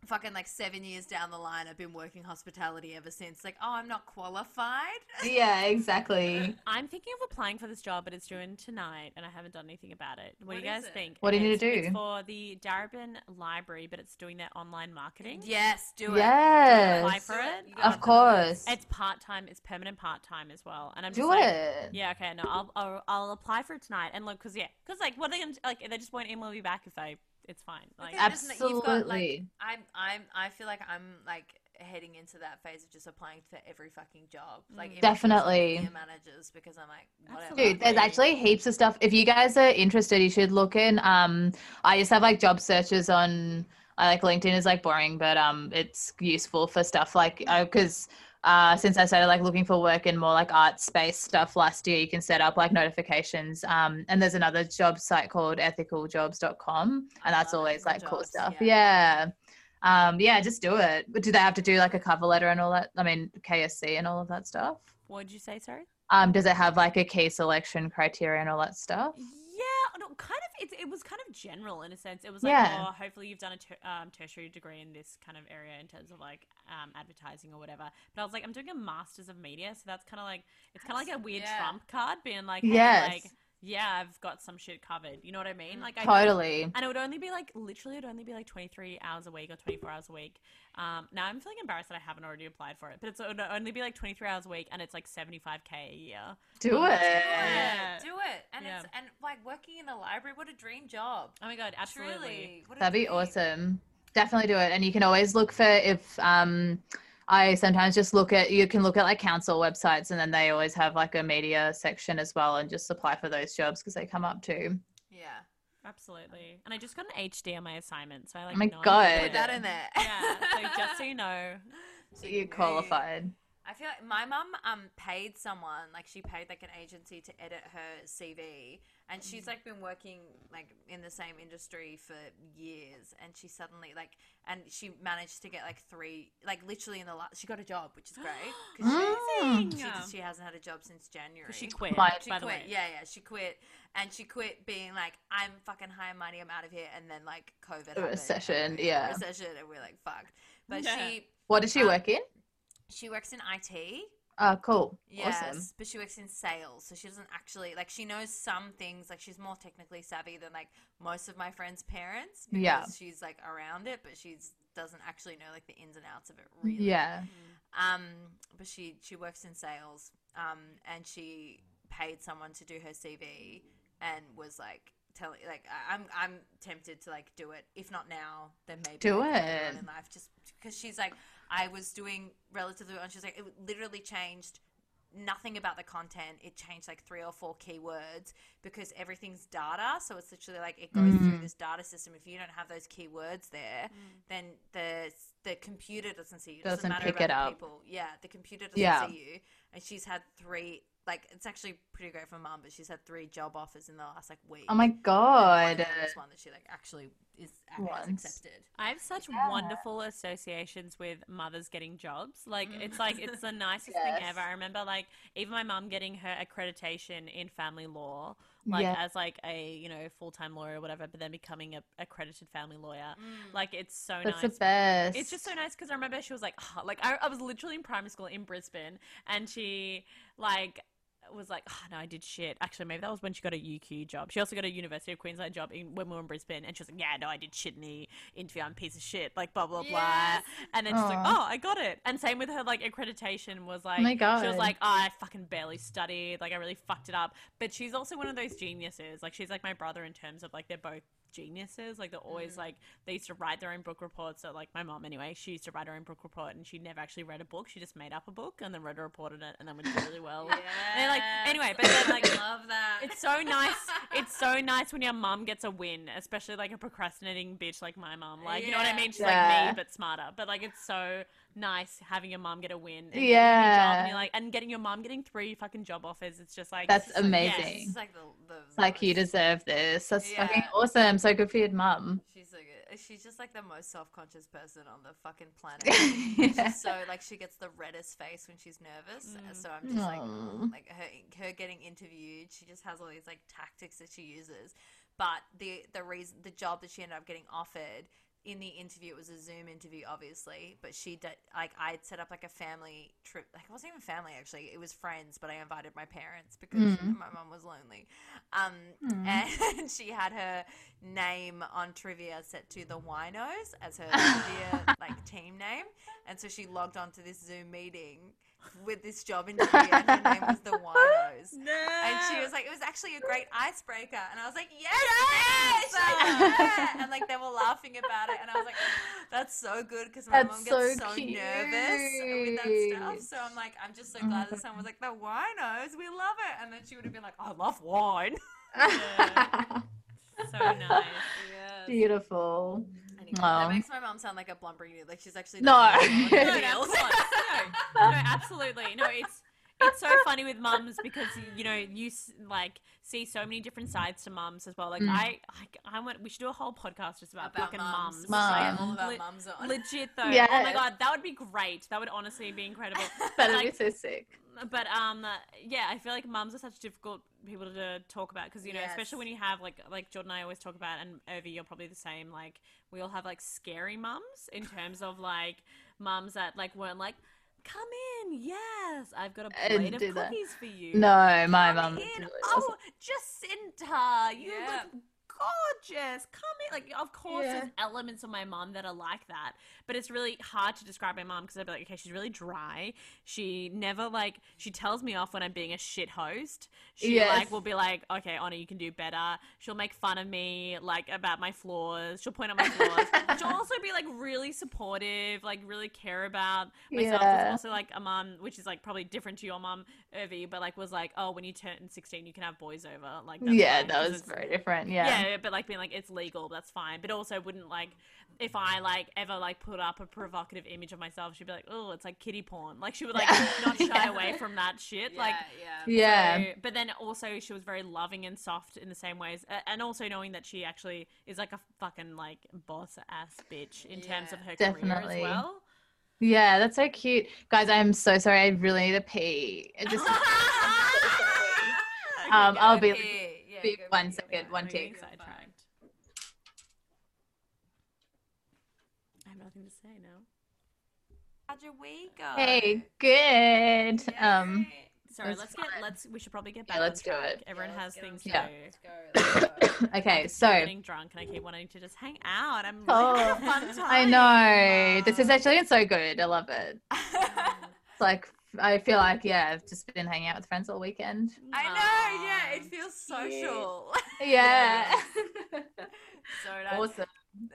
fucking like seven years down the line, I've been working hospitality ever since. Like, oh, I'm not qualified. yeah (laughs) exactly I'm thinking of applying for this job, but it's due in tonight, and I haven't done anything about it. What, do you guys it? think? What do you need to do? It's for the Darebin Library, but it's doing their online marketing. Yes, do it. yes Apply for it? Of do course It's part time. It's permanent part time as well. And I'm just do like, it yeah, okay, no, I'll, I'll I'll apply for it tonight. And look, cause yeah, cause like, what are they gonna like? They just won't email me back if I It's fine. Like, Because you've got, like, Absolutely. I'm I'm I feel like I'm like heading into that phase of just applying for every fucking job. Like even Definitely. managers because I'm like whatever. Dude, there's actually heaps of stuff. If you guys are interested, you should look in. Um, I just have like job searches on. I like LinkedIn is like boring, but um, it's useful for stuff like because uh, since I started like looking for work in more like art space stuff last year, you can set up like notifications. Um, and there's another job site called ethicaljobs.com, and that's Ah, always like cool stuff. yeah. Yeah. Um, yeah, just do it. But do they have to do like a cover letter and all that? I mean, KSC and all of that stuff. what did you say? Sorry. Um, does it have like a key selection criteria and all that stuff? Yeah, no, kind of. It, it was kind of general in a sense. It was like, Yeah. oh, hopefully you've done a ter- um, tertiary degree in this kind of area in terms of like um, advertising or whatever. But I was like, I'm doing a master's of media, so that's kind of like it's kind of like a weird Yeah. trump card, being like, hey, Yes. like, yeah, I've got some shit covered. You know what I mean? Like, I Totally. and it would only be like literally it would only be like 23 hours a week or 24 hours a week um now i'm feeling embarrassed that i haven't already applied for it but it's it would only be like 23 hours a week and it's like 75k a year Do do it. Yeah. do it, and Yeah. it's and like working in the library. What a dream job! oh my god absolutely Truly, That'd be dream. awesome. Definitely do it. And you can always look for if um I sometimes just look at you can look at like council websites and then they always have like a media section as well and just apply for those jobs because they come up too. Yeah, absolutely and i just got an hd on my assignment so i like Oh my God. put that in there. yeah so just so you know So You're you- qualified. I feel like my mum um paid someone like she paid like an agency to edit her CV and she's like been working like in the same industry for years and she suddenly like and she managed to get like three like literally in the last she got a job which is (gasps) great because Mm. she, she, she hasn't had a job since January. she quit My- She by the quit. way Yeah, yeah. She quit, and she quit being like, "I'm fucking high and mighty. I'm out of here." And then like COVID, happened, recession, we- yeah. recession, and we're like, "Fuck." But Yeah. she What does she Um, work in? She works in IT. Oh, cool. Yes, Awesome. but she works in sales, so she doesn't actually like. She knows some things, like she's more technically savvy than like most of my friends' parents. Because Yeah. she's like around it, but she's doesn't actually know like the ins and outs of it really. Yeah. Um, but she she works in sales. Um, and she paid someone to do her CV and was like telling like I'm I'm tempted to like do it. If not now, then maybe Do like, later on it. in life. Just because she's like I was doing relatively well. And she's like it literally changed nothing about the content. It changed like three or four keywords because everything's data. So it's literally like it goes through Mm. this data system. If you don't have those keywords there, then the the computer doesn't see you. It Doesn't matter pick about it up. People. Yeah, the computer doesn't Yeah. see you. And she's had three. Like it's actually pretty great for mum, but she's had three job offers in the last like week. Oh my And one god. of them is one that she like actually is has accepted. I have such Yeah. wonderful associations with mothers getting jobs. Like it's like (laughs) it's the nicest Yes. thing ever. I remember like even my mum getting her accreditation in family law, like Yeah. as like a you know full time lawyer or whatever, but then becoming a accredited family lawyer. Mm. Like it's so That's nice. the best. It's just so nice because I remember she was like, oh, like I, I was literally in primary school in Brisbane, and she like was like, oh, no, I did shit. Actually, maybe that was when she got a UQ job. She also got a University of Queensland job in, when we were in Brisbane, and she was like, yeah, no, I did shit in the interview. I'm a piece of shit. Like blah blah Yes. blah. And then she's like, oh, I got it. And same with her like accreditation was oh like, Oh my she was like, oh, I fucking barely studied. Like I really fucked it up. But she's also one of those geniuses. Like she's like my brother in terms of like they're both geniuses. Like they're always mm. like they used to write their own book reports. So like my mom anyway, she used to write her own book report and she never actually read a book. She just made up a book and then wrote a report on it and then would do really well. And, like anyway, but then like love that. it's so nice. It's so nice when your mom gets a win, especially like a procrastinating bitch like my mom. Like you know what I mean? She's Yeah. like me but smarter. But like it's so nice having your mom get a win. And getting a Yeah. job and, you're like, and getting your mom getting three fucking job offers. It's just like That's it's just like, amazing. yes. It's like the, the It's like you deserve this. That's fucking awesome. So good for your mom. She's so good. She's just like the most self-conscious person on the fucking planet. (laughs) Yeah. She's so like she gets the reddest face when she's nervous. Mm. So I'm just like, Aw. like her her getting interviewed. She just has all these like tactics that she uses. But the the reason the job that she ended up getting offered in the interview it was a Zoom interview, obviously. But she did like I had set up like a family trip. Like it wasn't even family actually. It was friends, but I invited my parents because Mm. my mum was lonely. Um, Mm. and (laughs) she had her name on trivia set to the Winos as her (laughs) trivia like team name, and so she logged on to this Zoom meeting with this job interview, and her name was the Winos. (laughs) No. And she was like, it was actually a great icebreaker. And I was like, yes. Like, yeah. And like they were laughing about it. And I was like, that's so good because my That's mom gets so so, nervous with that stuff. So I'm like, I'm just so Oh glad that someone was like, the winos, we love it. And then she would have been like, I love wine. (laughs) (laughs) so nice. Yes. Beautiful. Mm-hmm. Anyway, that makes my mom sound like a blumbering dude. Like she's actually No. not (laughs) No, doing no, it. of course. no, no, absolutely. No, it's it's so funny with mums because you know you like see so many different sides to mums as well. Like Mm. I, like I want we should do a whole podcast just about, about fucking mums. mums. We should all of our Le- mums on. Legit though. Yeah. Oh my god, that would be great. That would honestly be incredible. (laughs) That'd Like, be so sick. but um yeah i feel like mums are such difficult people to talk about because you know Yes. especially when you have like like jordan and i always talk about and Urvi, you're probably the same like we all have like scary mums in terms of like mums that like weren't like come in yes i've got a And plate of do that. cookies for you No, my Come mum. in. oh jacinta you Yeah. look gorgeous come in like of course Yeah. there's elements of my mom that are like that but it's really hard to describe my mom because i'd be like okay she's really dry she never like she tells me off when i'm being a shit host she Yes. like will be like okay Anna you can do better she'll make fun of me like about my flaws she'll point out my flaws (laughs) she'll also be like really supportive like really care about myself Yeah. There's also like a mom which is like probably different to your mom Urvi, but like was like oh when you turn 16 you can have boys over like Yeah, fine, that was very different. Yeah. yeah, but like being like it's legal, that's fine. But also wouldn't like if I like ever like put up a provocative image of myself, she'd be like, oh, it's like kitty porn. Like she would like Yeah. not shy (laughs) Yeah. away from that shit. yeah, Like yeah. Yeah. so- but then also she was very loving and soft in the same ways, and also knowing that she actually is like a fucking like boss ass bitch in terms of her career as well. Yeah, that's so cute. Guys, I'm so sorry. I really need to pee. It just (laughs) (laughs) Um, I'll be- Okay, yeah, be go one back, second, go one back, take. Sidetracked. I have nothing to say now. How'd your week go? Hey, good. Um Sorry, let's get let's we should probably get back. Yeah, back. let's do on track. it. Everyone Yeah, has let's things on to track. do. Let's go, let's go. (laughs) okay, I'm so getting drunk and I keep wanting to just hang out. I'm Oh, really having a fun time. I know. This is actually so good. I love it. (laughs) It's like I feel like yeah, I've just been hanging out with friends all weekend. I know, yeah, it feels social. (laughs) Yeah. (laughs) so nice. awesome.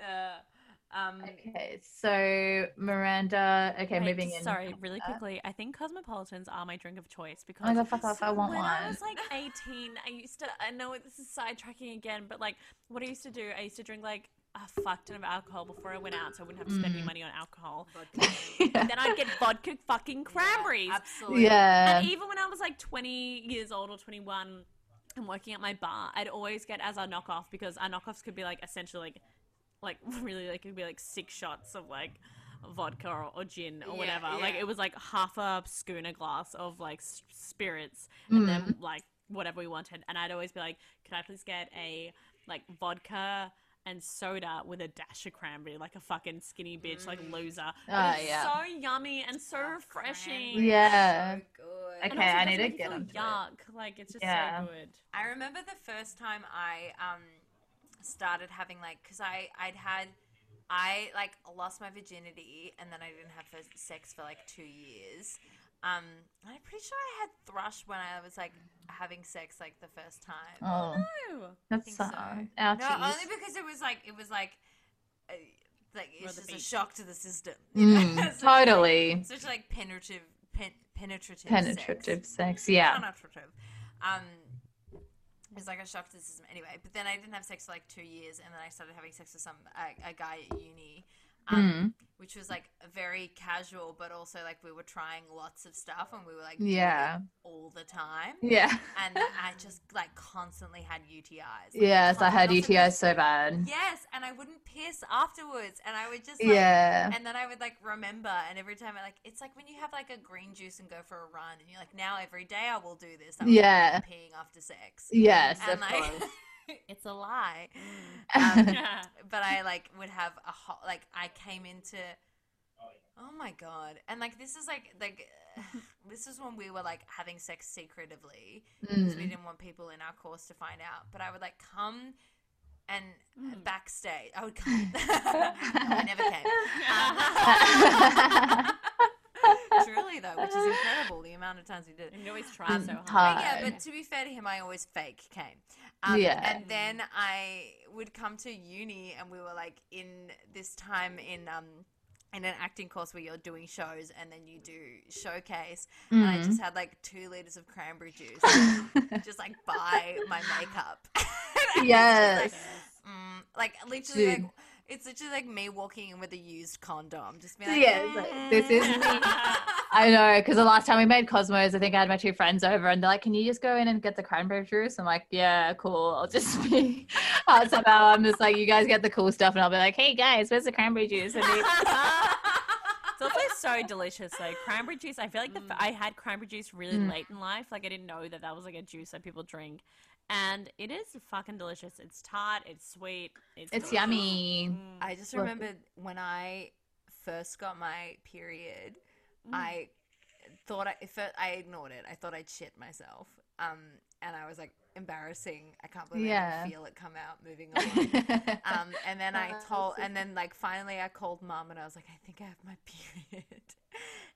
Uh, um, Okay, so Miranda. Okay, Wait, moving just- in. Sorry, really quickly. I think cosmopolitans are my drink of choice because Oh my god, fuck off! I want when I was like 18, I used to. I know this is sidetracking again, but like what I used to do, I used to drink like a fuck ton of alcohol before I went out, so I wouldn't have to spend any Mm. money on alcohol. vodka. (laughs) yeah. Then I'd get vodka fucking cranberries. Yeah, absolutely. yeah. And even when I was like 20 years old or 21 and working at my bar, I'd always get as our knockoff because our knockoffs could be like essentially like, like (laughs) really like it could be like six shots of like vodka or, or gin or Yeah, whatever. Like it was like half a schooner glass of like s- spirits and Mm. then like whatever we wanted. And I'd always be like, can I please get a like vodka and soda with a dash of cranberry, like a fucking skinny bitch, like Mm. loser. But Ah, it's yeah. so yummy and so Oh, refreshing. cranberry, Yeah. So good. Okay, also I need to get feel onto it. yuck. Like it's just Yeah. so good. I remember the first time I um started having like because I I'd had I like lost my virginity and then I didn't have sex for like two years. Um, I'm pretty sure I had thrush when I was like having sex like the first time. Oh, No. that's think so. sad. no, only because it was like it was like uh, like Or it's the just a shock to the system. you (laughs) know? Mm, Such, like- totally. Such like penetrative, pen, penetrative, Penetrative sex. sex. Yeah. Penetrative. Um, it was like a shock to the system. Anyway, but then I didn't have sex for like two years, and then I started having sex with some a, a guy at uni, um, which was like very casual, but also like we were trying lots of stuff, and we were like Yeah. all the time, Yeah. and I just like constantly had UTIs. Like, Yes, I had UTIs so bad. Yes, and I wouldn't piss afterwards, and I would just like, Yeah. and then I would like remember, and every time I like, it's like when you have like a green juice and go for a run, and you're like, now every day I will do this. I'm Yeah. peeing after sex. Yes, and of like, course. (laughs) (laughs) it's a lie. Mm. Um, (laughs) Yeah. but I like would have a hot like I came into. Oh my god! And like this is like like (laughs) this is when we were like having sex secretively because we Mm. didn't want people in our course to find out. But I would like come and Mm. backstage. I would come. I never came. Um, Truly though, which is incredible. The amount of times he did. it. And you always try Um, so hard. hard. But yeah, but to be fair to him, I always fake came. Um, Yeah. And then I would come to uni, and we were like in this time in um in an acting course where you're doing shows, and then you do showcase, and I Mm. just had like two liters of cranberry juice, (laughs) just like by my makeup. (laughs) And I was just, yes. Like, mm, like literally, like it's literally like me walking in with a used condom, just being like, Yeah, it's like, this is "Mm." me. (laughs) I know, because the last time we made Cosmos, I think I had my two friends over, and they're like, "Can you just go in and get the cranberry juice?" I'm like, "Yeah, cool. I'll just (laughs) be." Uh, somehow I'm just like, "You guys get the cool stuff," and I'll be like, "Hey guys, where's the cranberry juice?" And they- (laughs) It's also so delicious though. Cranberry juice. I feel like the f- I had cranberry juice really Mm. late in life. Like I didn't know that that was like a juice that people drink, and it is fucking delicious. It's tart. It's sweet. It's, it's delicious. yummy. Mm. I just Love it. remembered when I first got my period, Mm. I thought I first, I ignored it. I thought I'd shit myself. Um, and I was like embarrassing. I can't believe I Yeah. didn't feel it come out. Moving on. (laughs) um, and then I told, and then like finally I called mom and I was like, I think I have my (laughs) period.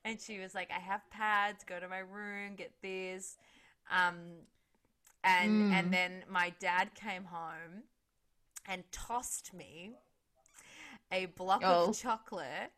and she was like, I have pads. Go to my room, get this. Um, and Mm. and then my dad came home and tossed me a block Oh. of chocolate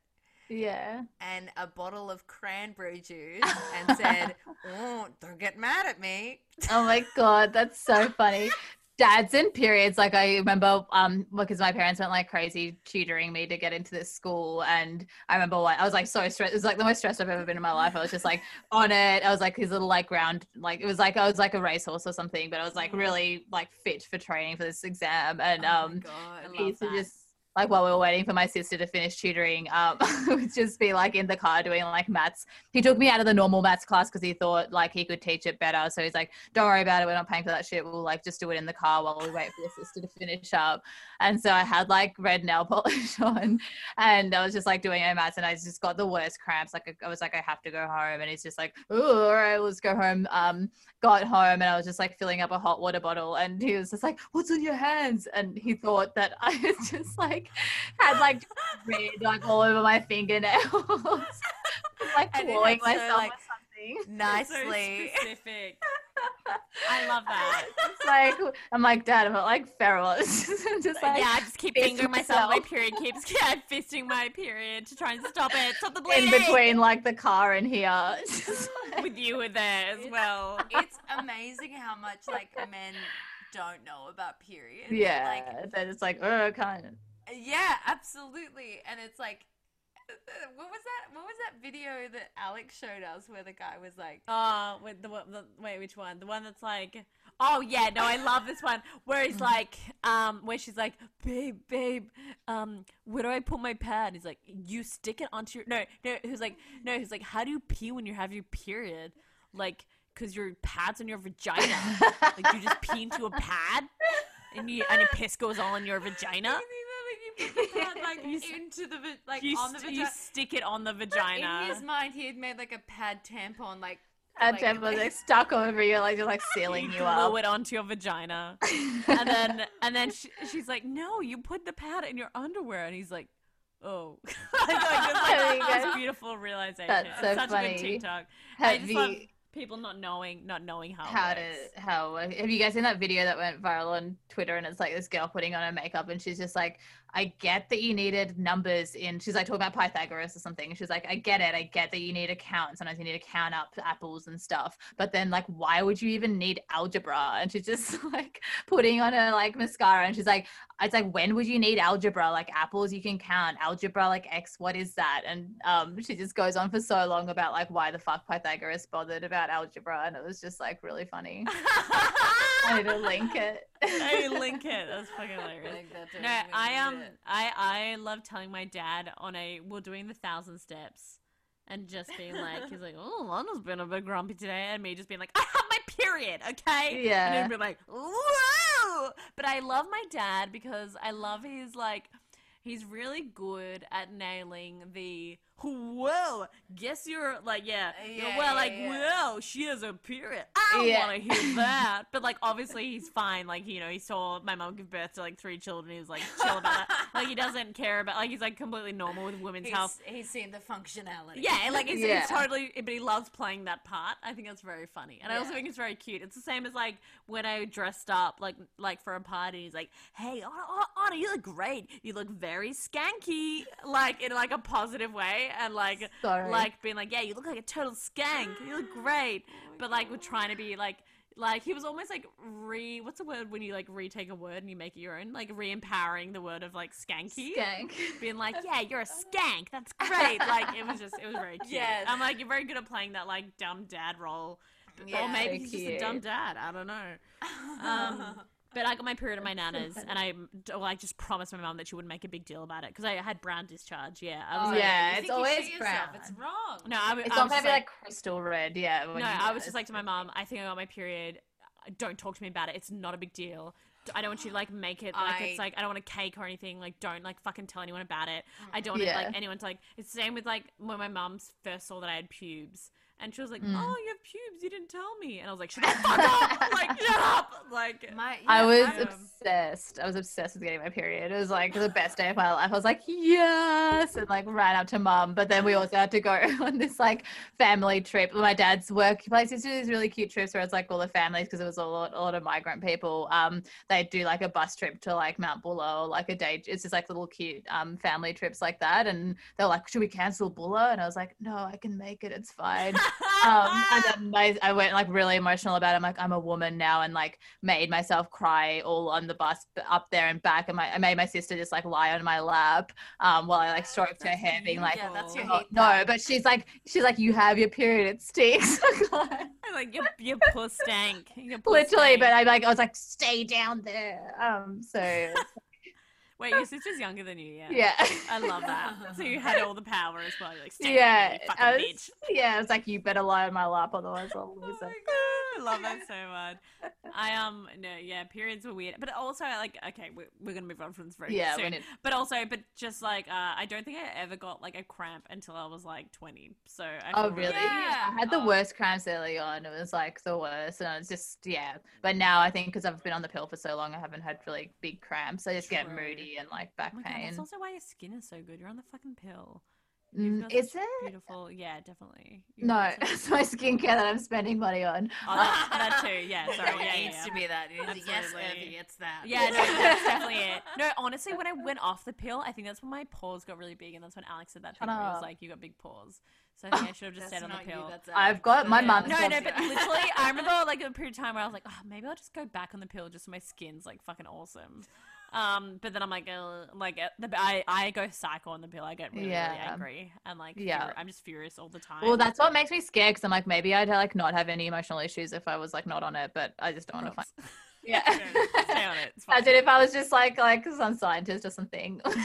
yeah. and a bottle of cranberry juice and said, (laughs) "Oh, don't get mad at me." Oh my god, that's so funny. Dads and periods, like I remember, um, because my parents went like crazy tutoring me to get into this school, and I remember what I was like so stressed. It was like the most stressed I've ever been in my life. I was just like on it. I was like his little like ground, like it was like I was like a racehorse or something, but I was like really like fit for training for this exam, and oh um, god. I love used to that. just like while we were waiting for my sister to finish tutoring, um, (laughs) would just be like in the car doing like maths. He took me out of the normal maths class because he thought like he could teach it better. So he's like, "Don't worry about it. We're not paying for that shit. We'll like just do it in the car while we wait for your sister to finish up." And so I had like red nail (laughs) polish on, and I was just like doing maths, and I just got the worst cramps. Like I was like, I have to go home, and he's just like, "Oh, all right, let's go home." Um, got home and I was just like filling up a hot water bottle and he was just like, What's on your hands? And he thought that (laughs) I was just like had like (laughs) red like all over my fingernails. (laughs) like And clawing had so, myself like, or something. Nicely. So specific. (laughs) I love that. It's like I'm like, Dad, I'm not like feral. Just, I'm just like yeah, I just keep fist fingering myself. My period keeps yeah, fisting my period to try and stop it. Stop the bleeding. in between like the car and here. Like- with you were there as well. it's amazing how much like men don't know about periods. yeah. Like then it's like, oh kind of yeah, absolutely. And it's like (laughs) what was that what was that video that Alex showed us where the guy was like Oh, wait, the, the wait, which one? The one that's like, oh yeah, no, I love this one. Where he's (laughs) like, um, where she's like, babe, babe, um, where do I put my pad? He's like, you stick it onto your no, no. Who's like, no, he's like, how do you pee when you have your period? Like, cause your pad's on your vagina. like you just pee into a pad, and you and a piss goes all in your vagina. (laughs) like (laughs) You into the va- like You, on the st- you vagina. stick it on the vagina. In his mind, he had made like a pad tampon, like and like- Jeff like (laughs) stuck over you, like just like sealing you glue up. it onto your vagina. (laughs) and then and then she, she's like, "No, you put the pad in your underwear." And he's like, "Oh." like, like, it's There like you this beautiful realization. That's It's so such a funny. good TikTok. I Have just love you- people not knowing not knowing how. it how to works. how have you guys seen that video that went viral on twitter and it's like this girl putting on her makeup and she's just like i get that you needed numbers in she's like talking about pythagoras or something. And she's like i get it. I get that you need to count sometimes you need to count up apples and stuff. But then like why would you even need algebra? And she's just (laughs) like putting on her like mascara. And she's like it's like when would you need algebra? Like apples you can count algebra like x what is that? And um she just goes on for so long about like why the fuck pythagoras bothered about algebra. And it was just like really funny. (laughs) I need to link it. I link (laughs) it. That's fucking hilarious. Like, that's No, I we um, did. I I love telling my dad on a we're doing the thousand steps, and just being like, he's like, oh, Lana's been a bit grumpy today, and me just being like, (laughs) I have my period, okay? and Yeah. he'd be like, whoa! But I love my dad because I love his like. he's really good at nailing the well. Guess you're like yeah, uh, you're- Yeah, well yeah, like yeah. well she has a period. I don't Yeah. want to hear (laughs) that. But like obviously he's fine. Like you know he saw my mom give birth to like three children. He was like chill about that. (laughs) Like he doesn't care about like he's like completely normal with women's health. He's, he's seen the functionality. Yeah, like he's, Yeah. it's totally, but he loves playing that part. I think that's very funny, and I also think it's very cute. It's the same as like when I dressed up like like for a party. He's like, "Hey, Anna, Anna, Anna, you look great. You look very skanky," like in like a positive way, and like Sorry. like being like, "Yeah, you look like a total skank. You look great," (gasps) but like we're trying to be like. Like he was almost like re what's the word when you like retake a word and you make it your own like re-empowering the word of like skanky Skank. (laughs) being like, "Yeah, you're a skank. That's great." Like it was just, it was very cute. Yes. I'm like, you're very good at playing that like dumb dad role, Yeah. or maybe So he's just a dumb dad. I don't know. (laughs) Um, but I got my period at my nana's, and I well, I just promised my mum that she wouldn't make a big deal about it because I had brown discharge. Yeah, I was Oh, like, Yeah, you it's think you always yourself. brown. It's wrong. no, I, w- It's I not was gonna just be like, like crystal red, yeah. no, I was just like to my mum, I think I got my period. Don't talk to me about it. It's not a big deal. I don't want you to like make it like it's like I don't want a cake or anything. Like don't like fucking tell anyone about it. I don't want Yeah. like anyone to like. It's the same with like when my mum first saw that I had pubes, and she was like, Mm. "Oh, you have pubes. You didn't tell me." And I was like, "Shut the fuck up! (laughs) Like shut up!" Like My, I was my- obsessed. I was obsessed with getting my period. It was like the best day of my life. I was like, yes, and like ran up to mum. But then we also had to go (laughs) on this like family trip. My dad's workplace used to do these really cute trips where it's like all the families because it was a lot, a lot of migrant people. Um, they do like a bus trip to like Mount Buller or like a day. It's just like little cute um family trips like that. And they're like, should we cancel Buller? And I was like, no, I can make it. It's fine. (laughs) um, and then I, (laughs) I went like really emotional about it. I'm like, I'm a woman now, and like made myself cry all on the bus up there and back. And my, I made my sister just like lie on my lap um, while I like stroked her hair, being like, yeah, that's your Oh, "Oh, hate. no, but she's like, she's like, you have your period, it stinks. (laughs) like you, you puss stank. Puss Literally, stank. but I like, I was like, stay down there. Um, so (laughs) wait, your sister's younger than you. Yeah. yeah, I love that. So you had all the power as well. You're like, "Stay yeah, down, you fucking I was- bitch." (laughs) yeah. It's like you better lie on my lap, otherwise I'll lose Oh it. My God, I love that so much. I um no yeah periods were weird, but also like okay we're, we're gonna move on from this very Yeah, soon. when it, But also, but just like uh, I don't think I ever got like a cramp until I was like twenty. So I Oh really? Yeah. I had the Oh. worst cramps early on. It was like the worst, and it's just yeah. But now I think because I've been on the pill for so long, I haven't had really big cramps. I just get moody and like back Oh my God, pain. that's also why your skin is so good. You're on the fucking pill. Mm, is it? beautiful? Yeah, definitely. You've No, (laughs) it's my skincare that I'm spending money on. Oh, that, that too. Yeah, (laughs) sorry. it Yeah, yeah, needs yeah. to be that. It is- yes, Absolutely. Urvi, it's that. Yeah, no, (laughs) that's definitely it. No, honestly, when I went off the pill, I think that's when my pores got really big, and that's when Alex said that thing Shut where he was like, "You got big pores." So I think I should have just That's stayed on the not you, pill. I've got- my Yeah. mum no, no, but literally, I remember like a period of time where I was like, oh, maybe I'll just go back on the pill just so my skin's like fucking awesome. Um, but then I'm like, uh, like uh, the, I I go psycho on the pill. I get really, really angry and like, Yeah. furi- I'm just furious all the time. Well, that's what makes me scared because I'm like maybe I'd like not have any emotional issues if I was like not on it, but I just don't want to find. (laughs) Gross. Yeah. (laughs) Stay on it. It's fine. As if I was just like like some scientist or something. (laughs) (laughs)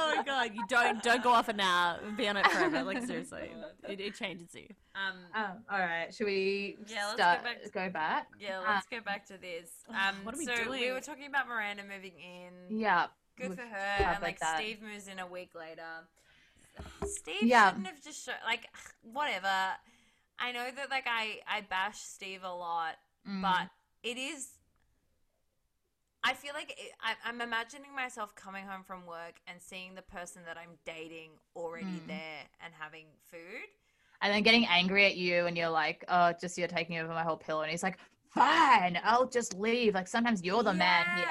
Oh my god, you don't don't go off it now. Be on it forever. Like seriously, it, it changes you. Um, um, all right, should we Yeah, let's go back to- go back. yeah, Uh, let's go back to this. Um, What are we so we were talking about Miranda moving in. Yeah. Good for her. And like that. Steve moves in a week later. (sighs) Steve Yeah. shouldn't have just show, like (sighs) whatever. I know that like I I bash Steve a lot, Mm. but it is. I feel like it, I, I'm imagining myself coming home from work and seeing the person that I'm dating already Mm. there and having food. and then getting angry at you and you're like, oh, just you're taking over my whole pillow. And he's like, fine, I'll just leave. Like sometimes you're the man here.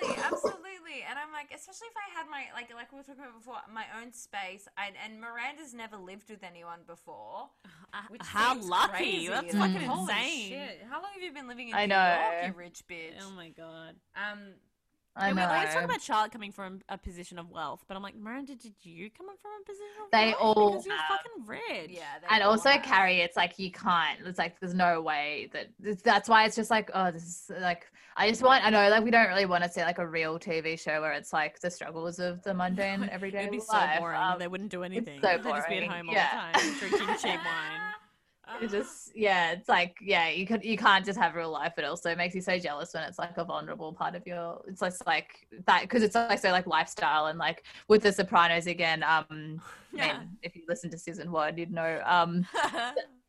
Absolutely, absolutely. And I'm like, especially if I had my like like we were talking about before, my own space. And, and Miranda's never lived with anyone before. Which Uh, How lucky! crazy. That's Like, fucking Holy insane. shit. How long have you been living in I New know. York, you rich bitch? Oh my god. Um, I Yeah, we know. always talk about Charlotte coming from a position of wealth, but I'm like, Miranda, did you come from a position of They wealth? all because you're have. fucking rich. yeah. and also have. Carrie, it's like you can't. It's like there's no way that that's why it's just like oh, this is like I just want. I know like we don't really want to see like a real TV show where it's like the struggles of the (laughs) mundane everyday It'd be so boring. Um, they wouldn't do anything. so They'd just be at boring. home all Yeah. the time, drinking cheap wine. (laughs) It just yeah, it's like yeah, you could you can't just have real life. but also it makes you so jealous when it's like a vulnerable part of your. It's just like that because it's like so like lifestyle and like with the Sopranos again. Um, I Yeah. mean, if you listen to season one, you'd know. Um, (laughs)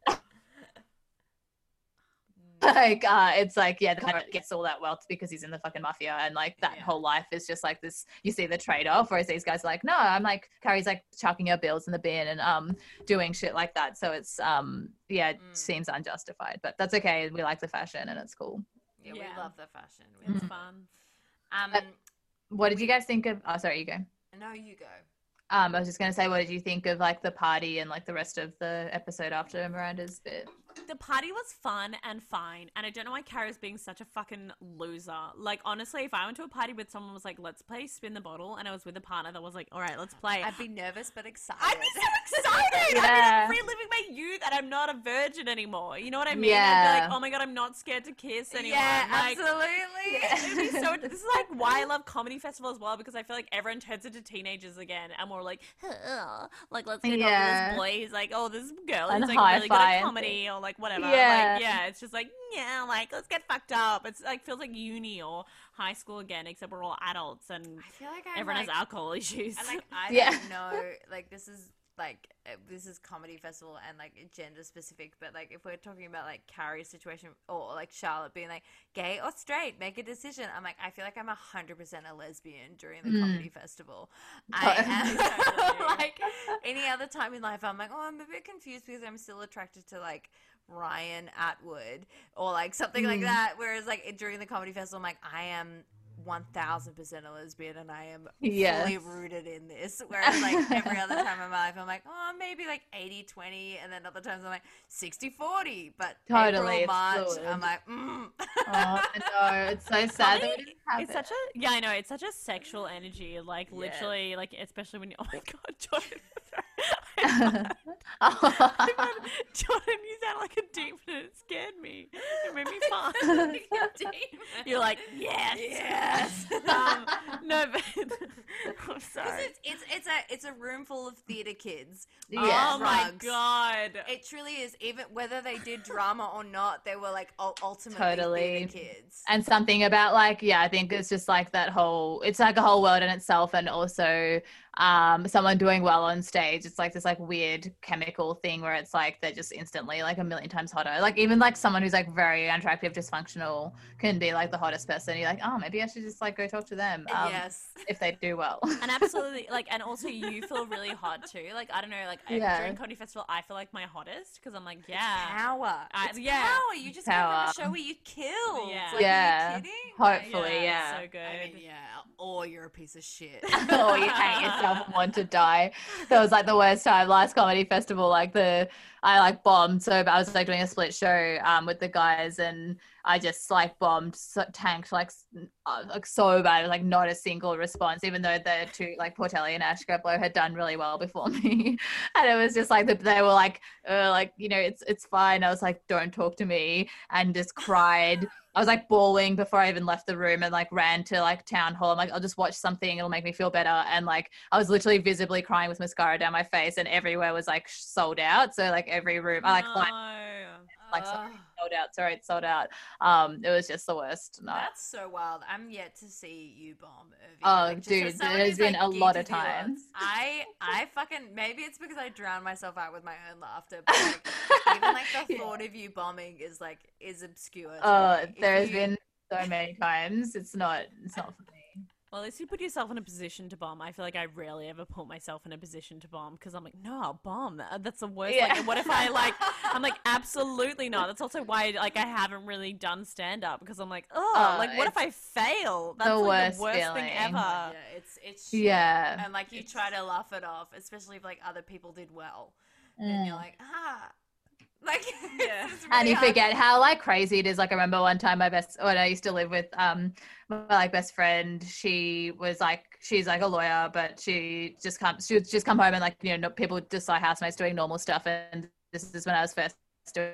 like uh it's like yeah the guy gets all that wealth because he's in the fucking mafia and like that Yeah. whole life is just like this you see the trade-off whereas these guys are like no i'm like carrie's like chucking her bills in the bin and um doing shit like that so it's um yeah it Mm. seems unjustified but that's okay we like the fashion and it's cool Yeah, we love the fashion. It's Mm. fun. Um, But- what did you guys think of oh sorry you go no, you go. um i was just gonna say what did you think of like the party and like the rest of the episode after miranda's bit The party was fun and fine, and I don't know why Carrie's being such a fucking loser. Like, honestly, if I went to a party with someone was like, let's play spin the bottle, and I was with a partner that was like, all right, let's play. I'd be nervous but excited. I'd be so (laughs) excited. Yeah. I mean, I'm reliving my youth, and I'm not a virgin anymore. You know what I mean? I'd Yeah. be like, oh my god, I'm not scared to kiss anyone. yeah, like, absolutely. (laughs) It'd be so. This is like why I love comedy festival as well because I feel like everyone turns into teenagers again, and we're like, (laughs) "Ugh," like let's get over Yeah. this boy. He's like, oh, this girl is like really good at comedy or like whatever. Yeah. Like, yeah, it's just like yeah, like let's get fucked up. It's like feels like uni or high school again, except we're all adults and I feel like I'm everyone like, has alcohol (laughs) issues. And like I Yeah. don't know, like this is like uh, this is comedy festival and like gender specific, but like if we're talking about like Carrie's situation or like Charlotte being like gay or straight, make a decision. I'm like I feel like I'm a hundred percent a lesbian during the Mm. comedy festival. (laughs) I Totally. am (laughs) like any other time in life. I'm like oh I'm a bit confused because I'm still attracted to like. Ryan Atwood or like something like Mm. that. Whereas like during the comedy festival, I'm like I am one thousand percent a lesbian, and I am Yes. fully rooted in this. Whereas like every other time in my life, I'm like, oh, maybe like 80-20, and then other times I'm like 60-40. But Totally, April, March, fluid. I'm like, mm. oh no (laughs) it's so sad that we didn't have it's it. such a yeah, I know. It's such a sexual energy, like Yes. literally, like especially when you. Oh my god, Jordan! (laughs) Oh. (laughs) Jordan, you sound like a demon. and It scared me. It made me (laughs) fun. You're like yes, Yes. um, no, but I'm sorry. it's, it's it's a it's a room full of theater kids. Yeah. Oh my god. It truly is. Even whether they did drama or not, they were like ul- ultimately Totally. theater kids. and something about like yeah i think it's just like that whole it's like a whole world in itself and also um someone doing well on stage it's like this like weird chemical thing where it's like they're just instantly like a million times hotter like even like someone who's like very unattractive dysfunctional can be like the hottest person you're like oh maybe i should just like go talk to them um, yes. if they do well and absolutely like and also you feel really hot too like i don't know like I- Yeah. during comedy festival i feel like my hottest because i'm like yeah Power. I- it's yeah. power. You just came from a show where you kill. Yeah. Like, Yeah. Are you kidding? Hopefully, Like, yeah. so good I mean, yeah. Or you're a piece of shit. (laughs) or you hate yourself want to die. That was like the worst time. Last comedy festival, like the I like bombed so bad. I was like doing a split show um with the guys and I just like bombed, so, tanked like uh, like so bad. Like not a single response, even though the two like Portelli and Ash Greplow had done really well before (laughs) me. and it was just like the, they were like, uh, like you know, it's it's fine. I was like, don't talk to me, and just cried. I was like bawling before I even left the room and like ran to like town hall. I'm like, I'll just watch something, it'll make me feel better. And like, I was literally visibly crying with mascara down my face, and everywhere was like sold out. So like every room, I like climbed, like Ugh. Sold out. Sorry, it's sold out. Um, it was just the worst. No. That's so wild. I'm yet to see you bomb. Irving. Oh, Like, dude, there's been like, a lot of times. I, I fucking maybe it's because I drown myself out with my own laughter. But like, (laughs) even like the Yeah. thought of you bombing is like is obscure. Oh. There has you- been so many times. It's not. It's not. Well, at least you put yourself in a position to bomb. I feel like I rarely ever put myself in a position to bomb because I'm like, no, I'll bomb. That's the worst. Yeah. Like, what if I like? I'm like, (laughs) absolutely not. That's also why like I haven't really done stand up because I'm like, oh, Oh, like what if I fail? That's the like worst the worst feeling. thing ever. Yeah, it's it's shit. Yeah. and like you try to laugh it off, especially if like other people did well, and you're like ah, like (laughs) Yeah. and you hard. forget how like crazy it is. Like I remember one time my best when I used to live with um my like best friend, she was like she's like a lawyer, but she just come she would just come home and like you know people just saw housemates doing normal stuff, and this is when I was first doing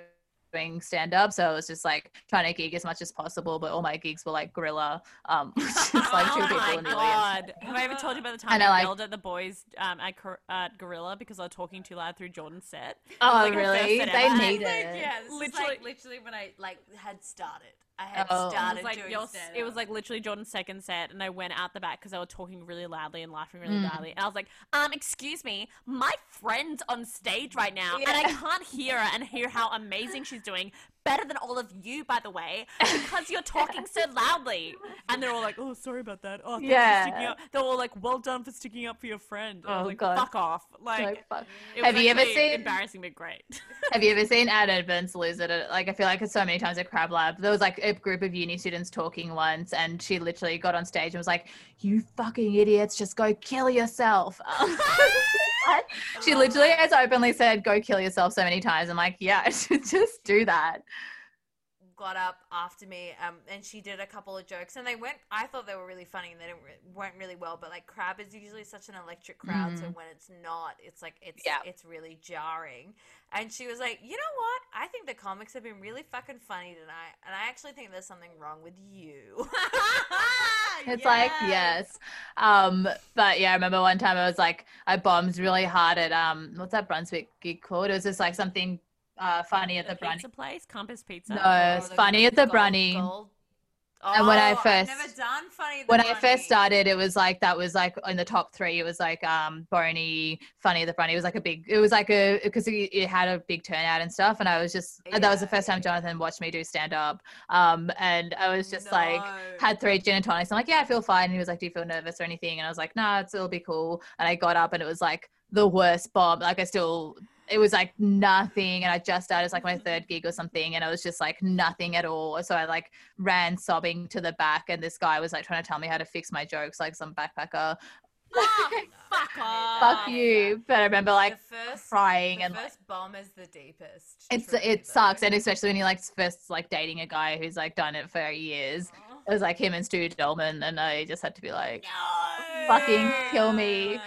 doing stand up. So I was just like trying to gig as much as possible, but all my gigs were like gorilla. Um, (laughs) just like two oh people my in the audience. god! Have I ever told you about the I time I, know, like- yelled at the boys um, at, at Gorilla because I was talking too loud through Jordan's set? Oh, like really? set They ever. need Like, yeah, literally, Literally- like, literally when I like had started. I had Oh. It started was like doing your, it was like literally Jordan's second set, and I went out the back because they were talking really loudly and laughing really Mm. loudly. And I was like, "Um, excuse me, my friend's on stage right now, and I can't hear her and hear how amazing she's doing, better than all of you, by the way, (laughs) because you're talking so loudly." And they're all like, "Oh, sorry about that. Oh, Yeah. for sticking up." They're all like, "Well done for sticking up for your friend." Oh, like, God. "Fuck off!" Like, Like, fuck. Have you ever seen- embarrassing but great? (laughs) Have you ever seen Ad Edmonds lose it? at- Like I feel like it's so many times at Crab Lab. There was like a group of uni students talking once, and she literally got on stage and was like, "You fucking idiots, just go kill yourself." (laughs) She literally has openly said, "Go kill yourself" so many times. I'm like, yeah, (laughs) just do that. Got up after me um, and she did a couple of jokes and they went i thought they were really funny and they didn't, re- weren't really well but like crab is usually such an electric crowd so Mhm. when it's not it's like it's Yeah. it's really jarring and she was like you know what i think the comics have been really fucking funny tonight and i actually think there's something wrong with you (laughs) It's like yes. Um, but yeah, I remember one time I was like, I bombed really hard at um, what's that Brunswick gig called? It was just like something uh funny at the, the Brunny. pizza place, Compass Pizza. No, Oh, it's funny at the gold- Brunny. gold- And when I Oh, I've first- never done funny at the when I first started, it was like that was like in the top three. It was like um Boney, Funny at the Front. It was like a big. It was like a because it, it had a big turnout and stuff. And I was just that was the first time. Jonathan watched me do stand up. Um, and I was just like had three gin and tonics. I'm like, yeah, I feel fine. And he was like, do you feel nervous or anything? And I was like, no, it's it'll be cool. And I got up and it was like the worst bomb. Like I still. It was like nothing, and I just started. It's like my third gig or something, and it was just like nothing at all. So I like ran sobbing to the back, and this guy was like trying to tell me how to fix my jokes, like some backpacker. Oh, fuck (laughs) off. Fuck you! But I remember like first, crying the and like, first bomb is the deepest. it's it though. sucks, and especially when you're like first like dating a guy who's like done it for years. It was like him and Stu Daulman, and I just had to be like, fucking kill me.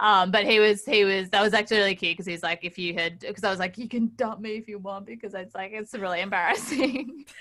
Um, but he was he was that was actually really cute because he's like if you had because I was like you can dump me if you want because it's like it's really embarrassing. (laughs)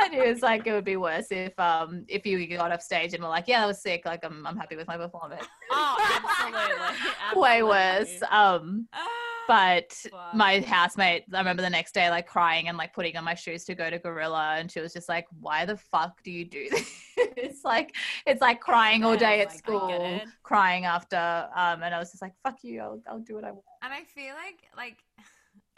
And he was like it would be worse if um if you got off stage and were like yeah that was sick like I'm I'm happy with my performance. (laughs) Oh, absolutely. (laughs) way worse um (sighs) but my housemate i remember the next day like crying and like putting on my shoes to go to gorilla and she was just like why the fuck do you do this? It's like it's like crying all day Yeah, at like, school crying after um and i was just like fuck you i'll, I'll do what i want And I feel like like (sighs)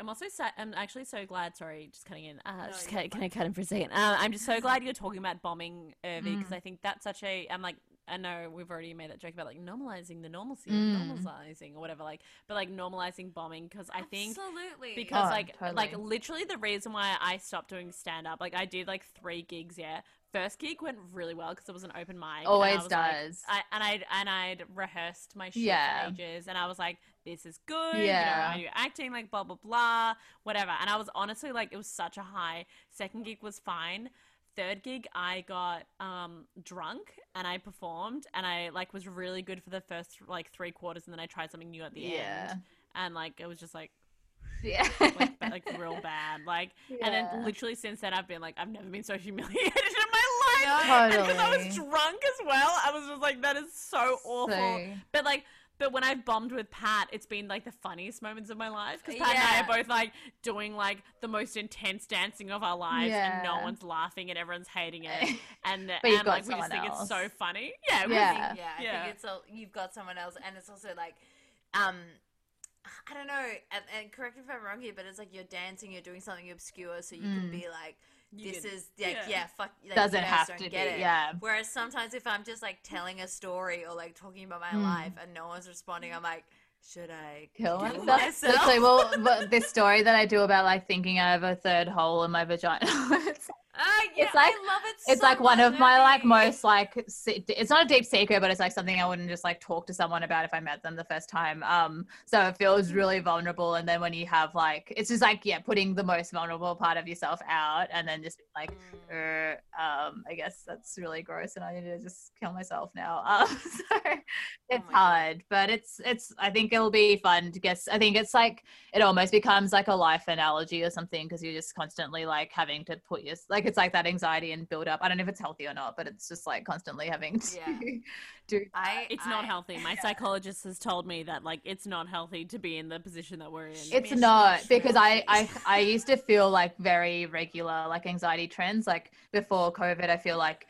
I'm also so, I'm actually so glad. Sorry, just cutting in. Uh, No, just can, can I cut in for a second? Uh, I'm just so glad you're talking about bombing Urvi because Mm. I think that's such a. I'm like, I know we've already made that joke about like normalizing the normalcy, Mm. normalizing or whatever, like, but like normalizing bombing because I think absolutely because Oh, like like literally the reason why I stopped doing stand up, like I did like three gigs. Yeah, first gig went really well because it was an open mic. and I always was like- does I, and I'd and I'd rehearsed my shit Yeah. for ages, and I was like, "This is good." Yeah. you know, I do acting, like blah blah blah, whatever. And I was honestly like, it was such a high. Second gig was fine. Third gig, I got um drunk and I performed, and I like was really good for the first like three quarters, and then I tried something new at the yeah end, and like it was just like yeah (laughs) like, like real bad. Like, and then literally since then, I've been like, I've never been so humiliated (laughs) in my life. Totally. Because I was drunk as well. I was just like, that is so awful. So- But like, but when I've bombed with Pat, it's been like the funniest moments of my life because Pat and I are both like doing like the most intense dancing of our lives, and no one's laughing and everyone's hating it, (laughs) and But you've and got like we just someone think it's so funny. Yeah, we Yeah. think- yeah, I Yeah. think it's all, you've got someone else, and it's also like, um, I don't know, and, and correct me if I'm wrong here, but it's like you're dancing, you're doing something obscure, so you can Mm. be like, You this can- is like, yeah. yeah, fuck, like, doesn't you have don't to be get it. yeah Whereas sometimes if I'm just like telling a story or like talking about my Mm. life and no one's responding, I'm like, should I kill kill myself. myself? Literally, well, but (laughs) this story that I do about like thinking I have a third hole in my vagina. (laughs) it's, Ah, yeah, It's like- I love it. it's so like one of my like most like it's not a deep secret but it's like something i wouldn't just like talk to someone about if i met them the first time um so it feels really vulnerable and then when you have like it's just like yeah putting the most vulnerable part of yourself out and then just like Mm. uh, um i guess that's really gross and i need to just kill myself now (laughs) um so it's my God. hard but it's it's i think it'll be fun to guess i think it's like it almost becomes like a life analogy or something because you're just constantly like having to put your like it's like that anxiety and build up i don't know if it's healthy or not but it's just like constantly having to Yeah. (laughs) do I, It's not healthy. My psychologist has told me that like it's not healthy to be in the position that we're in. it's Smish, not because I, I i used to feel like very regular like anxiety trends like before covid i feel like